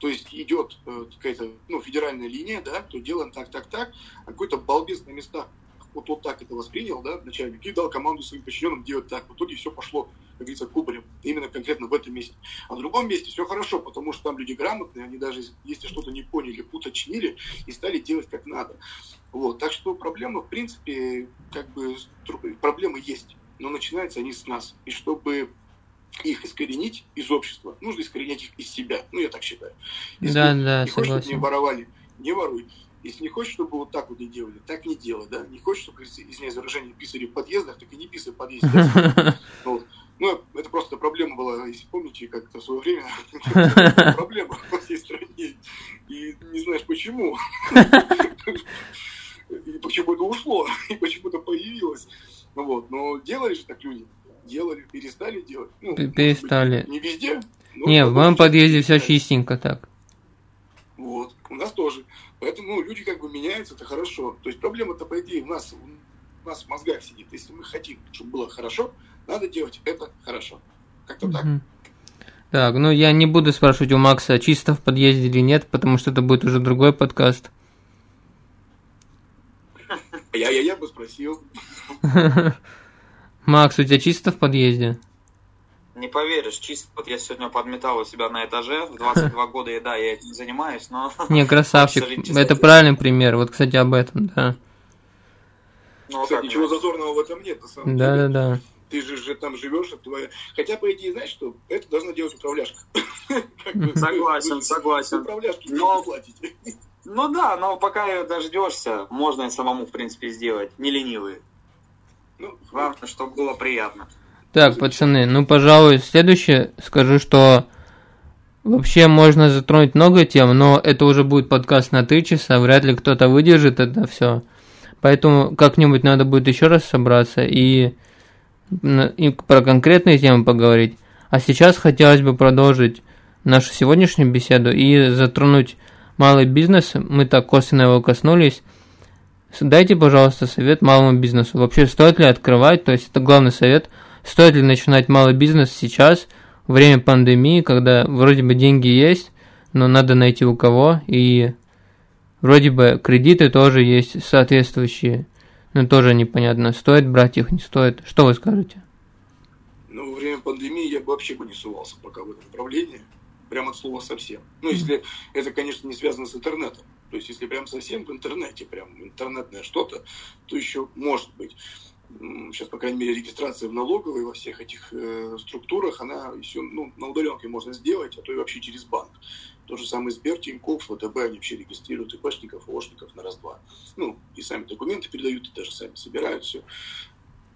То есть идет э, какая-то ну, федеральная линия, да, то делаем так, так, так, а какой-то балбес на местах вот, вот так это воспринял, да, начальник, и дал команду своим подчиненным делать так. В итоге все пошло, как говорится, кубарем, именно конкретно в этом месте. А в другом месте все хорошо, потому что там люди грамотные, они даже, если что-то не поняли, уточнили и стали делать как надо. Вот. Так что проблема, в принципе, как бы, проблемы есть, но начинаются они с нас. И чтобы их искоренить из общества, нужно искоренять их из себя. Ну, я так считаю. Если да, да, не хочешь, чтобы не воровали, не воруй. Если не хочешь, чтобы вот так вот не делали, так не делай, да? Не хочешь, чтобы, извиняюсь за выражение, писали в подъездах, так и не писай в подъезде. Ну, это просто проблема была, если помните, как-то в свое время, проблема в всей стране, и не знаешь почему. И почему это ушло, и почему это появилось. Ну вот, но делали же так люди, делали, перестали делать. Ну, перестали. Быть, не везде. Не, в моем подъезде все чистенько так. Вот, у нас тоже. Поэтому ну, люди как бы меняются, это хорошо. То есть проблема-то, по идее, у нас, у нас в мозгах сидит. Если мы хотим, чтобы было хорошо, надо делать это хорошо. Как-то так. Так, ну я не буду спрашивать у Макса, чисто в подъезде или нет, потому что это будет уже другой подкаст. Я, я, я бы спросил. Макс, у тебя чисто в подъезде? Не поверишь, чисто вот я сегодня подметал у себя на этаже, в 22 года, и да, я этим занимаюсь, но... Не, красавчик, это правильный пример, вот, кстати, об этом, да. Ну, кстати, ничего зазорного в этом нет, на самом да, деле. Да, да, Ты же, же там живешь, это твоя... Хотя, по идее, знаешь что, это должна делать управляшка. Согласен, согласен. Управляшки не платите. Ну да, но пока дождешься, можно и самому, в принципе, сделать, не ленивые. Ну, Главное, чтобы было приятно. Так, пацаны, ну, пожалуй, следующее скажу, что вообще можно затронуть много тем, но это уже будет подкаст на три часа, вряд ли кто-то выдержит это все. Поэтому как-нибудь надо будет еще раз собраться и, и про конкретные темы поговорить. А сейчас хотелось бы продолжить нашу сегодняшнюю беседу и затронуть малый бизнес. Мы так косвенно его коснулись. Дайте, пожалуйста, совет малому бизнесу. Вообще, стоит ли открывать, то есть это главный совет – Стоит ли начинать малый бизнес сейчас, время пандемии, когда вроде бы деньги есть, но надо найти у кого, и вроде бы кредиты тоже есть соответствующие, но тоже непонятно, стоит брать их, не стоит. Что вы скажете? Ну, во время пандемии я бы вообще бы не сувался пока в это направление, прямо от слова совсем. Ну, если это, конечно, не связано с интернетом. То есть, если прям совсем в интернете, прям интернетное что-то, то еще может быть сейчас, по крайней мере, регистрация в налоговой во всех этих э, структурах, она еще ну, на удаленке можно сделать, а то и вообще через банк. То же самое Сбер, Тинькофф, ВТБ, они вообще регистрируют ИПшников, Ошников на раз-два. Ну, и сами документы передают, и даже сами собирают все.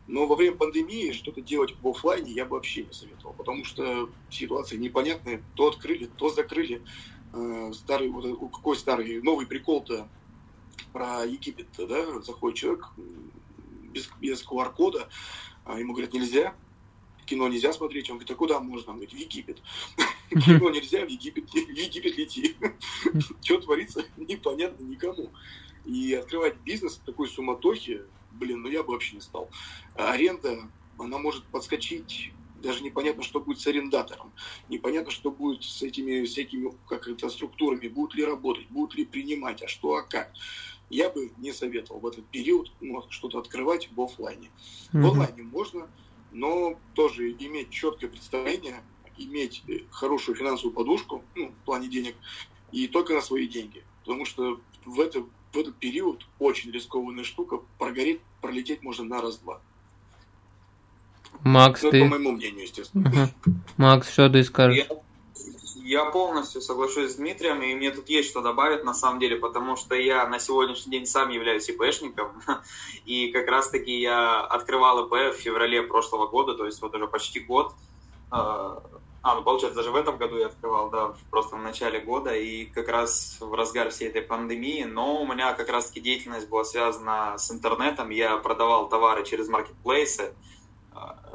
Но во время пандемии что-то делать в офлайне я бы вообще не советовал, потому что ситуация непонятная. То открыли, то закрыли. Э, старый, вот какой старый, новый прикол-то про Египет, да, заходит человек, без, без QR-кода. А ему говорят, нельзя, кино нельзя смотреть. Он говорит, а куда можно? Он говорит, в Египет. Кино нельзя, в Египет, в Египет лети. Что творится, непонятно никому. И открывать бизнес в такой суматохе, блин, ну я бы вообще не стал. Аренда, она может подскочить даже непонятно, что будет с арендатором, непонятно, что будет с этими всякими, как это, структурами, будут ли работать, будут ли принимать, а что, а как я бы не советовал в этот период ну, что-то открывать в офлайне. Mm-hmm. В онлайне можно, но тоже иметь четкое представление, иметь э, хорошую финансовую подушку, ну, в плане денег, и только на свои деньги. Потому что в, это, в этот период очень рискованная штука, прогореть, пролететь можно на раз-два. Макс, Ну, ты... по моему мнению, естественно. Ага. Макс, что ты скажешь? Я, я полностью соглашусь с Дмитрием, и мне тут есть что добавить на самом деле, потому что я на сегодняшний день сам являюсь ИПшником, и как раз-таки я открывал ИП в феврале прошлого года, то есть вот уже почти год. А, а, ну получается, даже в этом году я открывал, да, просто в начале года, и как раз в разгар всей этой пандемии, но у меня как раз-таки деятельность была связана с интернетом, я продавал товары через маркетплейсы,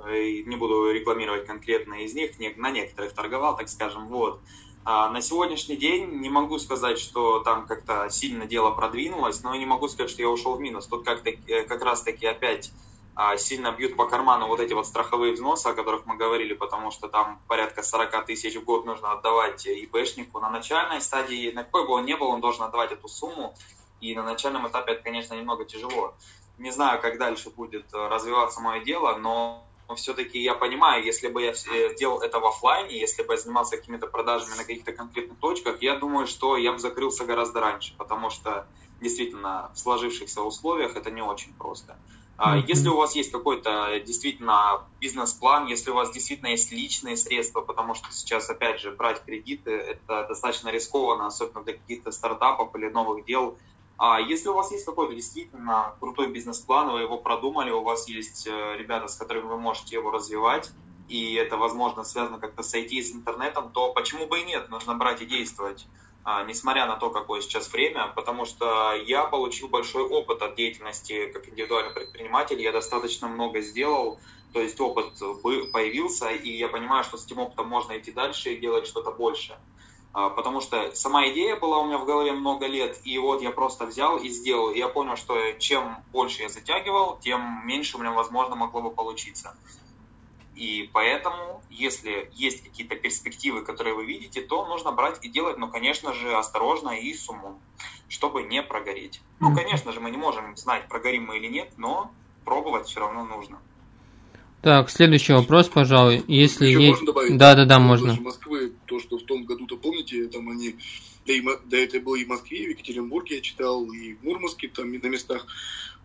не буду рекламировать конкретно из них, на некоторых торговал, так скажем, вот. А на сегодняшний день не могу сказать, что там как-то сильно дело продвинулось, но и не могу сказать, что я ушел в минус. Тут как, -таки, как раз таки опять а, сильно бьют по карману вот эти вот страховые взносы, о которых мы говорили, потому что там порядка 40 тысяч в год нужно отдавать ИПшнику. На начальной стадии, на какой бы он ни был, он должен отдавать эту сумму, и на начальном этапе это, конечно, немного тяжело. Не знаю, как дальше будет развиваться мое дело, но все-таки я понимаю, если бы я делал это в офлайне, если бы я занимался какими-то продажами на каких-то конкретных точках, я думаю, что я бы закрылся гораздо раньше, потому что действительно в сложившихся условиях это не очень просто. Mm-hmm. Если у вас есть какой-то действительно бизнес-план, если у вас действительно есть личные средства, потому что сейчас, опять же, брать кредиты это достаточно рискованно, особенно для каких-то стартапов или новых дел, а если у вас есть какой-то действительно крутой бизнес-план, вы его продумали, у вас есть э, ребята, с которыми вы можете его развивать, и это, возможно, связано как-то с IT, с интернетом, то почему бы и нет? Нужно брать и действовать, а, несмотря на то, какое сейчас время, потому что я получил большой опыт от деятельности как индивидуальный предприниматель, я достаточно много сделал, то есть опыт появился, и я понимаю, что с этим опытом можно идти дальше и делать что-то большее. А, потому что сама идея была у меня в голове много лет, и вот я просто взял и сделал. И я понял, что чем больше я затягивал, тем меньше у меня, возможно, могло бы получиться. И поэтому, если есть какие-то перспективы, которые вы видите, то нужно брать и делать, но, конечно же, осторожно и с умом, чтобы не прогореть. Ну, конечно же, мы не можем знать, прогорим мы или нет, но пробовать все равно нужно. Так, следующий вопрос, пожалуй. Если Еще есть... можно добавить? Да, да, да, можно. Москвы, то, что в том году-то, помните, там они... Да, и, да это было и в Москве, и в Екатеринбурге я читал, и в Мурманске, там на местах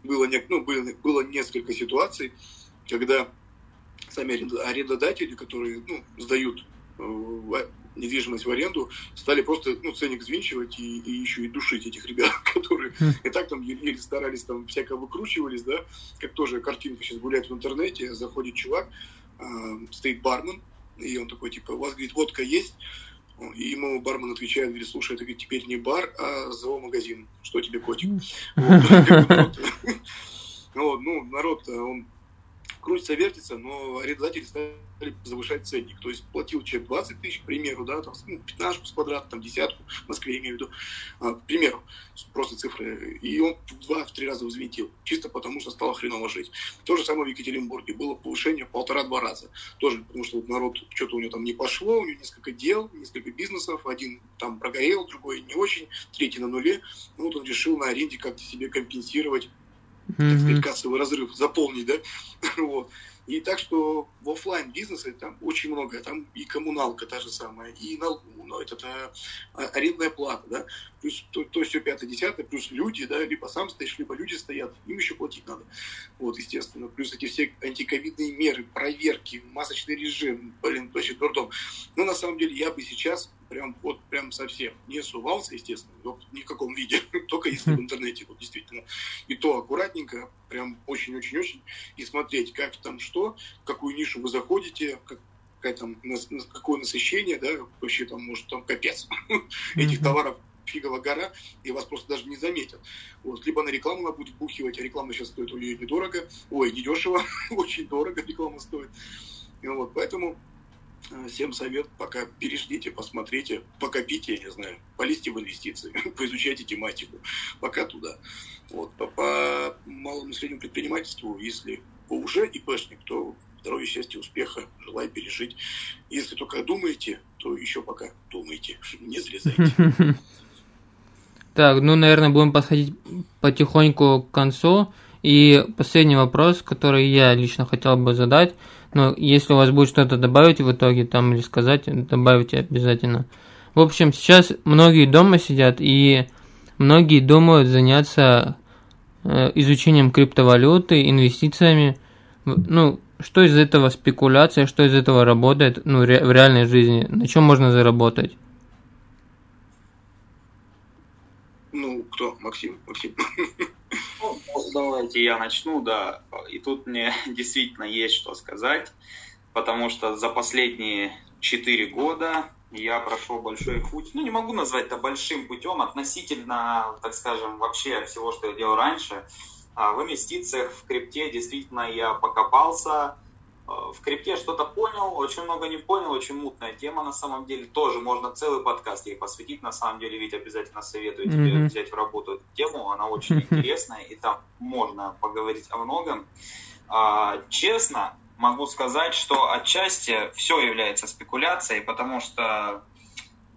было, не, ну, было, было несколько ситуаций, когда сами арендодатели, которые ну, сдают э, недвижимость в аренду, стали просто ну, ценник взвинчивать и, и еще и душить этих ребят, которые хм. и так там еле старались, там всяко выкручивались, да, как тоже картинка сейчас гуляет в интернете, заходит чувак, э, стоит бармен, и он такой, типа, у вас, говорит, водка есть? И ему бармен отвечает, говорит, слушай, это говорит, теперь не бар, а зоомагазин. Что тебе, котик? Ну, народ, он крутится, вертится, но арендодатели стали завышать ценник. То есть платил человек 20 тысяч, к примеру, да, там, ну, 15 с квадрата, там, десятку, в Москве, имею в виду, а, к примеру, просто цифры. И он в два-три раза взвинтил, чисто потому что стало хреново жить. То же самое в Екатеринбурге. Было повышение полтора-два раза. Тоже потому что вот народ, что-то у него там не пошло, у него несколько дел, несколько бизнесов, один там прогорел, другой не очень, третий на нуле. Ну, вот он решил на аренде как-то себе компенсировать так сказать, кассовый разрыв заполнить, да, вот. И так что в офлайн бизнесе там очень много, там и коммуналка та же самая, и налог, ну, это, это арендная плата, да, плюс то, то все пятое, десятое, плюс люди, да, либо сам стоишь, либо люди стоят, им еще платить надо, вот, естественно, плюс эти все антиковидные меры, проверки, масочный режим, блин, вообще дурдом. Но на самом деле я бы сейчас прям вот прям совсем не сувался, естественно, ни в каком виде, только если в интернете, вот действительно. И то аккуратненько, прям очень-очень-очень, и смотреть, как там что, какую нишу вы заходите, как, какая там, какое насыщение, да, вообще там, может, там капец этих товаров фиговая гора, и вас просто даже не заметят. Вот. Либо на рекламу она будет бухивать, а реклама сейчас стоит у нее недорого, ой, недешево, очень дорого реклама стоит. Вот, поэтому всем совет, пока переждите, посмотрите, покопите, я не знаю, полезьте в инвестиции, поизучайте тематику, пока туда. Вот, по, по малому и среднему предпринимательству, если вы уже ИПшник, то здоровья, счастья, успеха, желаю пережить. Если только думаете, то еще пока думайте, не залезайте. Так, ну, наверное, будем подходить потихоньку к концу. И последний вопрос, который я лично хотел бы задать – но если у вас будет что-то добавить в итоге там или сказать, добавьте обязательно. В общем, сейчас многие дома сидят и многие думают заняться э, изучением криптовалюты, инвестициями. Ну, что из этого спекуляция, что из этого работает ну, в реальной жизни? На чем можно заработать? Ну, кто? Максим? Максим. Ну, давайте я начну, да. И тут мне действительно есть что сказать, потому что за последние четыре года я прошел большой путь. Ну, не могу назвать это большим путем относительно, так скажем, вообще всего, что я делал раньше. А в инвестициях в крипте действительно я покопался, в крипте что-то понял, очень много не понял, очень мутная тема на самом деле. Тоже можно целый подкаст ей посвятить, на самом деле, ведь обязательно советую тебе mm-hmm. взять в работу эту тему, она очень интересная, и там можно поговорить о многом. А, честно, могу сказать, что отчасти все является спекуляцией, потому что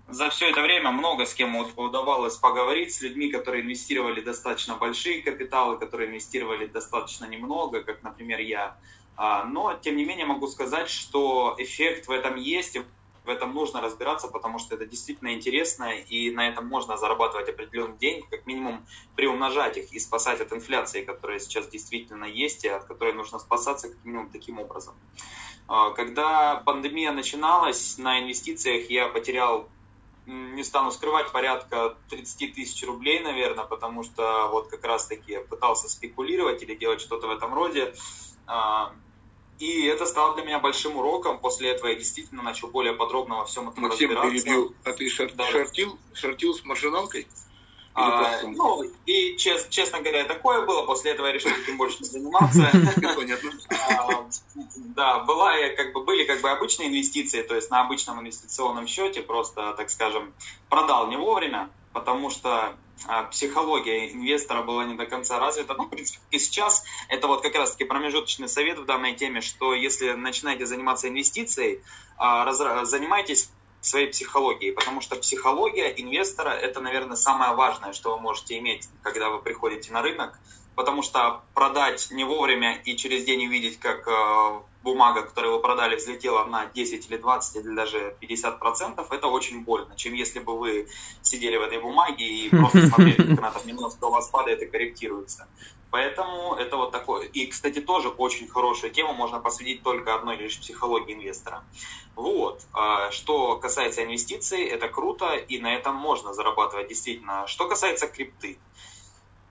за все это время много с кем удавалось поговорить, с людьми, которые инвестировали достаточно большие капиталы, которые инвестировали достаточно немного, как, например, я. А, но, тем не менее, могу сказать, что эффект в этом есть, и в этом нужно разбираться, потому что это действительно интересно, и на этом можно зарабатывать определенные деньги, как минимум приумножать их и спасать от инфляции, которая сейчас действительно есть, и от которой нужно спасаться как минимум таким образом. А, когда пандемия начиналась, на инвестициях я потерял не стану скрывать, порядка 30 тысяч рублей, наверное, потому что вот как раз-таки пытался спекулировать или делать что-то в этом роде. И это стало для меня большим уроком. После этого я действительно начал более подробно во всем этом Максим, разбираться. перебил. А ты шар- да. шортил, шортил с маржиналкой? А, ну, и чест, честно говоря, такое было. После этого я решил этим больше не заниматься. Понятно. А, да, была, как бы, были как бы обычные инвестиции, то есть на обычном инвестиционном счете просто, так скажем, продал не вовремя, потому что психология инвестора была не до конца развита. Ну, в принципе, и сейчас это вот как раз-таки промежуточный совет в данной теме, что если начинаете заниматься инвестицией, а, занимайтесь своей психологией, потому что психология инвестора – это, наверное, самое важное, что вы можете иметь, когда вы приходите на рынок, потому что продать не вовремя и через день увидеть, как э, бумага, которую вы продали, взлетела на 10 или 20 или даже 50 процентов, это очень больно, чем если бы вы сидели в этой бумаге и просто смотрели, как она там немножко у вас падает и корректируется. Поэтому это вот такое. И, кстати, тоже очень хорошая тема, можно посвятить только одной лишь психологии инвестора. Вот. А что касается инвестиций, это круто, и на этом можно зарабатывать действительно. Что касается крипты.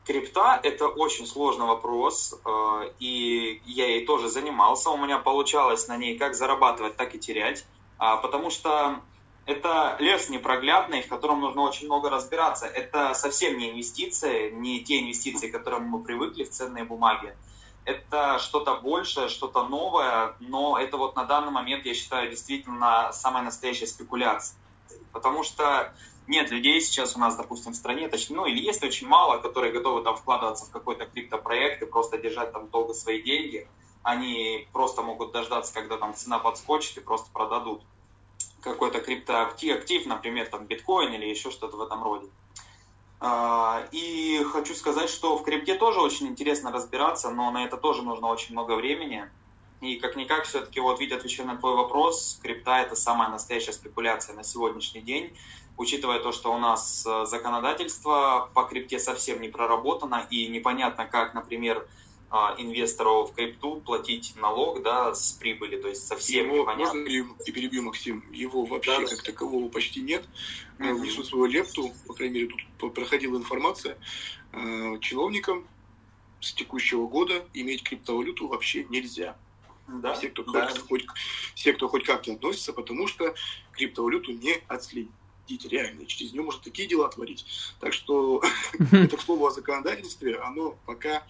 Крипта – это очень сложный вопрос, а, и я ей тоже занимался. У меня получалось на ней как зарабатывать, так и терять, а, потому что это лес непроглядный, в котором нужно очень много разбираться. Это совсем не инвестиции, не те инвестиции, к которым мы привыкли в ценные бумаги. Это что-то большее, что-то новое, но это вот на данный момент, я считаю, действительно самая настоящая спекуляция. Потому что нет людей сейчас у нас, допустим, в стране, точнее, ну или есть очень мало, которые готовы там вкладываться в какой-то криптопроект и просто держать там долго свои деньги. Они просто могут дождаться, когда там цена подскочит и просто продадут какой-то криптоактив, актив, например, там биткоин или еще что-то в этом роде. А, и хочу сказать, что в крипте тоже очень интересно разбираться, но на это тоже нужно очень много времени. И как-никак все-таки, вот Витя, отвечая на твой вопрос, крипта это самая настоящая спекуляция на сегодняшний день, учитывая то, что у нас э, законодательство по крипте совсем не проработано и непонятно, как, например, а, инвестору в крипту платить налог да, с прибыли, то есть совсем его, непонятно. Можно ли, и перебью, Максим, его вообще да, как такового почти нет. Mm-hmm. Внесу свою лепту, по крайней мере, тут проходила информация, э, чиновникам с текущего года иметь криптовалюту вообще нельзя. Да, все, кто да. хоть, хоть, все, кто хоть как-то относится, потому что криптовалюту не отследить реально. Через нее можно такие дела творить. Так что это, к слову, о законодательстве, оно пока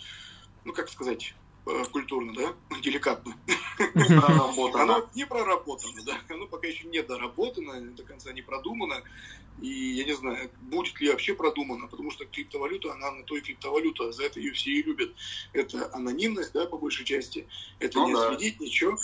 ну как сказать, э, культурно, да, деликатно. Оно не проработано, да, оно пока еще не доработано, до конца не продумано, и я не знаю, будет ли вообще продумано, потому что криптовалюта, она на то и криптовалюта, за это ее все и любят. Это анонимность, да, по большей части, это ну, не да. следить, ничего.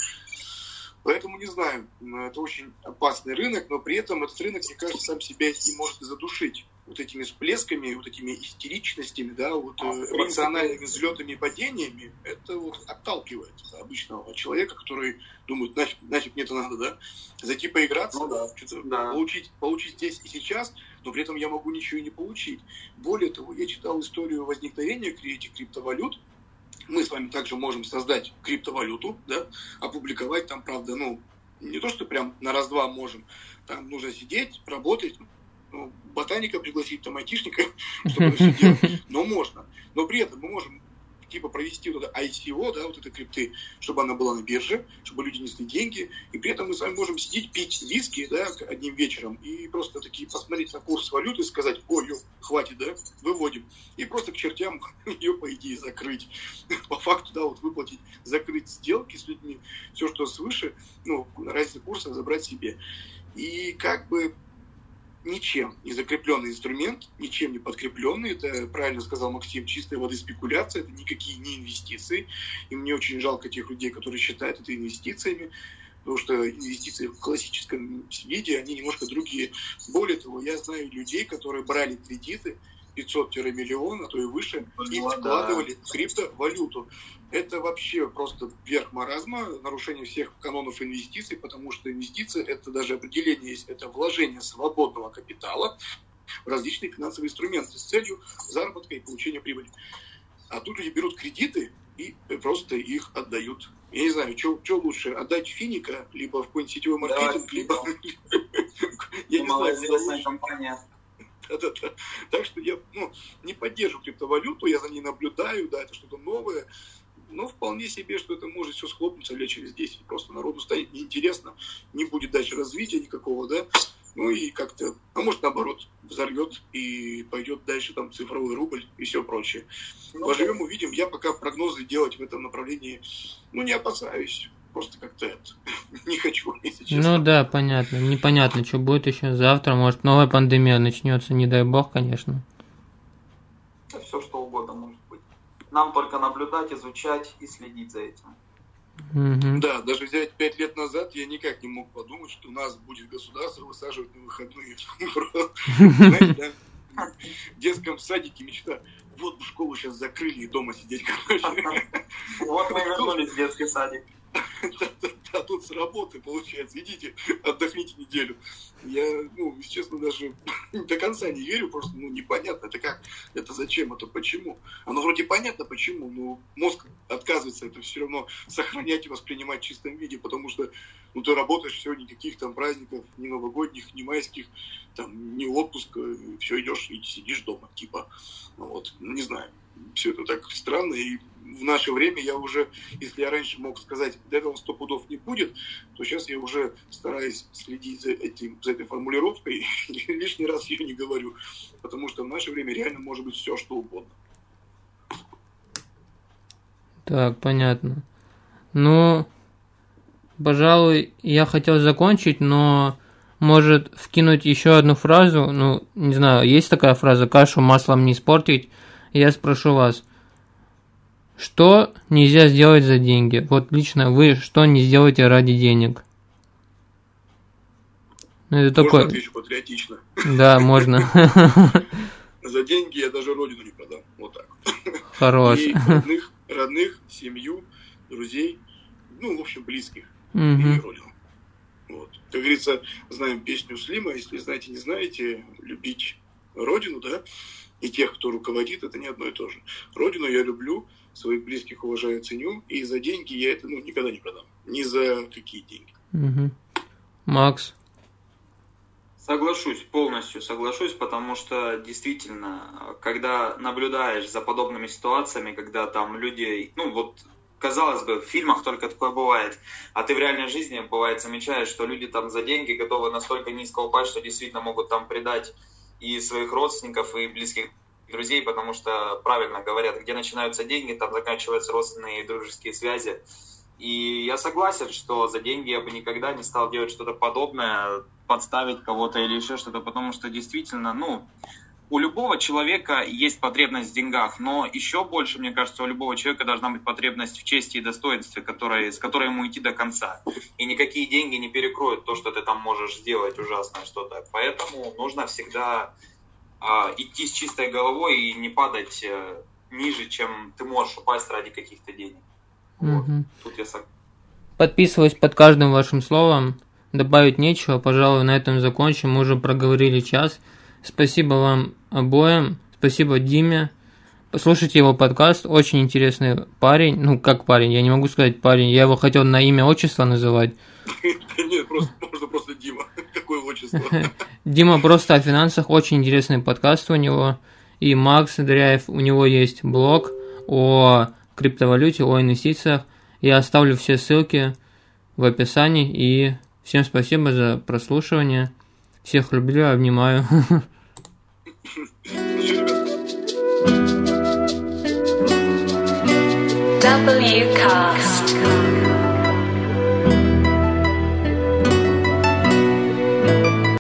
Поэтому не знаю, это очень опасный рынок, но при этом этот рынок, мне кажется, сам себя и может задушить вот этими всплесками, вот этими истеричностями, да, вот а, эмоциональными взлетами и падениями, это вот отталкивает обычного человека, который думает, нафиг, нафиг мне это надо, да, зайти поиграться, ну, да. что-то да. получить, получить здесь и сейчас, но при этом я могу ничего и не получить. Более того, я читал историю возникновения этих криптовалют, мы с вами также можем создать криптовалюту, да, опубликовать там, правда, ну, не то, что прям на раз-два можем, там нужно сидеть, работать, ну, ботаника пригласить, там, айтишника, чтобы все делать, но можно. Но при этом мы можем типа провести вот это ICO, да, вот это крипты, чтобы она была на бирже, чтобы люди несли деньги, и при этом мы с вами можем сидеть, пить виски, да, одним вечером, и просто такие посмотреть на курс валюты сказать, ой, хватит, да, выводим, и просто к чертям ее, по идее, закрыть. По факту, да, вот выплатить, закрыть сделки с людьми, все, что свыше, ну, разница курса забрать себе. И как бы ничем не закрепленный инструмент, ничем не подкрепленный. Это, правильно сказал Максим, чистая воды спекуляция, это никакие не инвестиции. И мне очень жалко тех людей, которые считают это инвестициями, потому что инвестиции в классическом виде, они немножко другие. Более того, я знаю людей, которые брали кредиты, 500-миллион, а то и выше, и вкладывали в криптовалюту. Это вообще просто верх маразма, нарушение всех канонов инвестиций, потому что инвестиции, это даже определение есть, это вложение свободного капитала в различные финансовые инструменты с целью заработка и получения прибыли. А тут люди берут кредиты и просто их отдают. Я не знаю, что лучше, отдать финика, либо в какой-нибудь сетевой маркетинг, да, либо... Я не знаю, компания Да-да-да. Так что я ну, не поддерживаю криптовалюту, я за ней наблюдаю, да, это что-то новое. Но вполне себе, что это может все схлопнуться лет через 10. Просто народу станет неинтересно, не будет дальше развития никакого, да. Ну и как-то, а может наоборот, взорвет и пойдет дальше там цифровой рубль и все прочее. Ну, Поживем, увидим. Я пока прогнозы делать в этом направлении, ну, не опасаюсь просто как-то это, не хочу, если честно. Ну да, понятно. Непонятно, что будет еще завтра. Может, новая пандемия начнется, не дай бог, конечно. все что угодно может быть. Нам только наблюдать, изучать и следить за этим. Угу. Да, даже взять пять лет назад я никак не мог подумать, что у нас будет государство высаживать на выходные. Знаете, да? В детском садике мечта. Вот бы школу сейчас закрыли и дома сидеть, короче. Вот мы вернулись в детский садик. А тут с работы, получается, идите, отдохните неделю. Я, ну, честно, даже до конца не верю, просто, ну, непонятно, это как, это зачем, это почему. Оно вроде понятно, почему, но мозг отказывается это все равно сохранять и воспринимать в чистом виде, потому что, ну, ты работаешь, все, никаких там праздников, ни новогодних, ни майских, там, ни отпуска, все, идешь и сидишь дома, типа, вот, не знаю, все это так странно, и в наше время я уже, если я раньше мог сказать, до этого сто пудов не будет, то сейчас я уже стараюсь следить за, этим, за этой формулировкой и лишний раз ее не говорю, потому что в наше время реально может быть все, что угодно. Так, понятно. Ну, пожалуй, я хотел закончить, но может вкинуть еще одну фразу, ну, не знаю, есть такая фраза «кашу маслом не испортить», я спрошу вас – что нельзя сделать за деньги? Вот лично вы что не сделаете ради денег? Ну, это можно такой... отвечу патриотично? Да, можно. За деньги я даже родину не продам. Вот так. Хорош. И родных, родных, семью, друзей, ну, в общем, близких. Угу. И родину. Вот. Как говорится, знаем песню Слима, если знаете, не знаете, любить родину, да, и тех, кто руководит, это не одно и то же. Родину я люблю, своих близких уважаю, ценю, и за деньги я это ну, никогда не продам. Ни за какие деньги. Угу. Макс? Соглашусь, полностью соглашусь, потому что действительно, когда наблюдаешь за подобными ситуациями, когда там люди, ну вот казалось бы, в фильмах только такое бывает, а ты в реальной жизни, бывает, замечаешь, что люди там за деньги готовы настолько низко упасть, что действительно могут там предать и своих родственников, и близких друзей, потому что правильно говорят, где начинаются деньги, там заканчиваются родственные и дружеские связи. И я согласен, что за деньги я бы никогда не стал делать что-то подобное, подставить кого-то или еще что-то, потому что действительно, ну, у любого человека есть потребность в деньгах, но еще больше, мне кажется, у любого человека должна быть потребность в чести и достоинстве, которой, с которой ему идти до конца. И никакие деньги не перекроют то, что ты там можешь сделать ужасное что-то. Поэтому нужно всегда а, идти с чистой головой и не падать э, ниже, чем ты можешь упасть ради каких-то денег. Вот. Тут я сог... Подписываюсь под каждым вашим словом. Добавить нечего, пожалуй, на этом закончим. Мы уже проговорили час. Спасибо вам обоим. Спасибо Диме. Послушайте его подкаст, очень интересный парень. Ну, как парень, я не могу сказать парень, я его хотел на имя отчество называть. Нет, просто, можно просто Дима. Какое отчество? Дима просто о финансах, очень интересный подкаст у него. И Макс Дряев, у него есть блог о криптовалюте, о инвестициях. Я оставлю все ссылки в описании. И всем спасибо за прослушивание. Всех люблю, обнимаю. W Cast.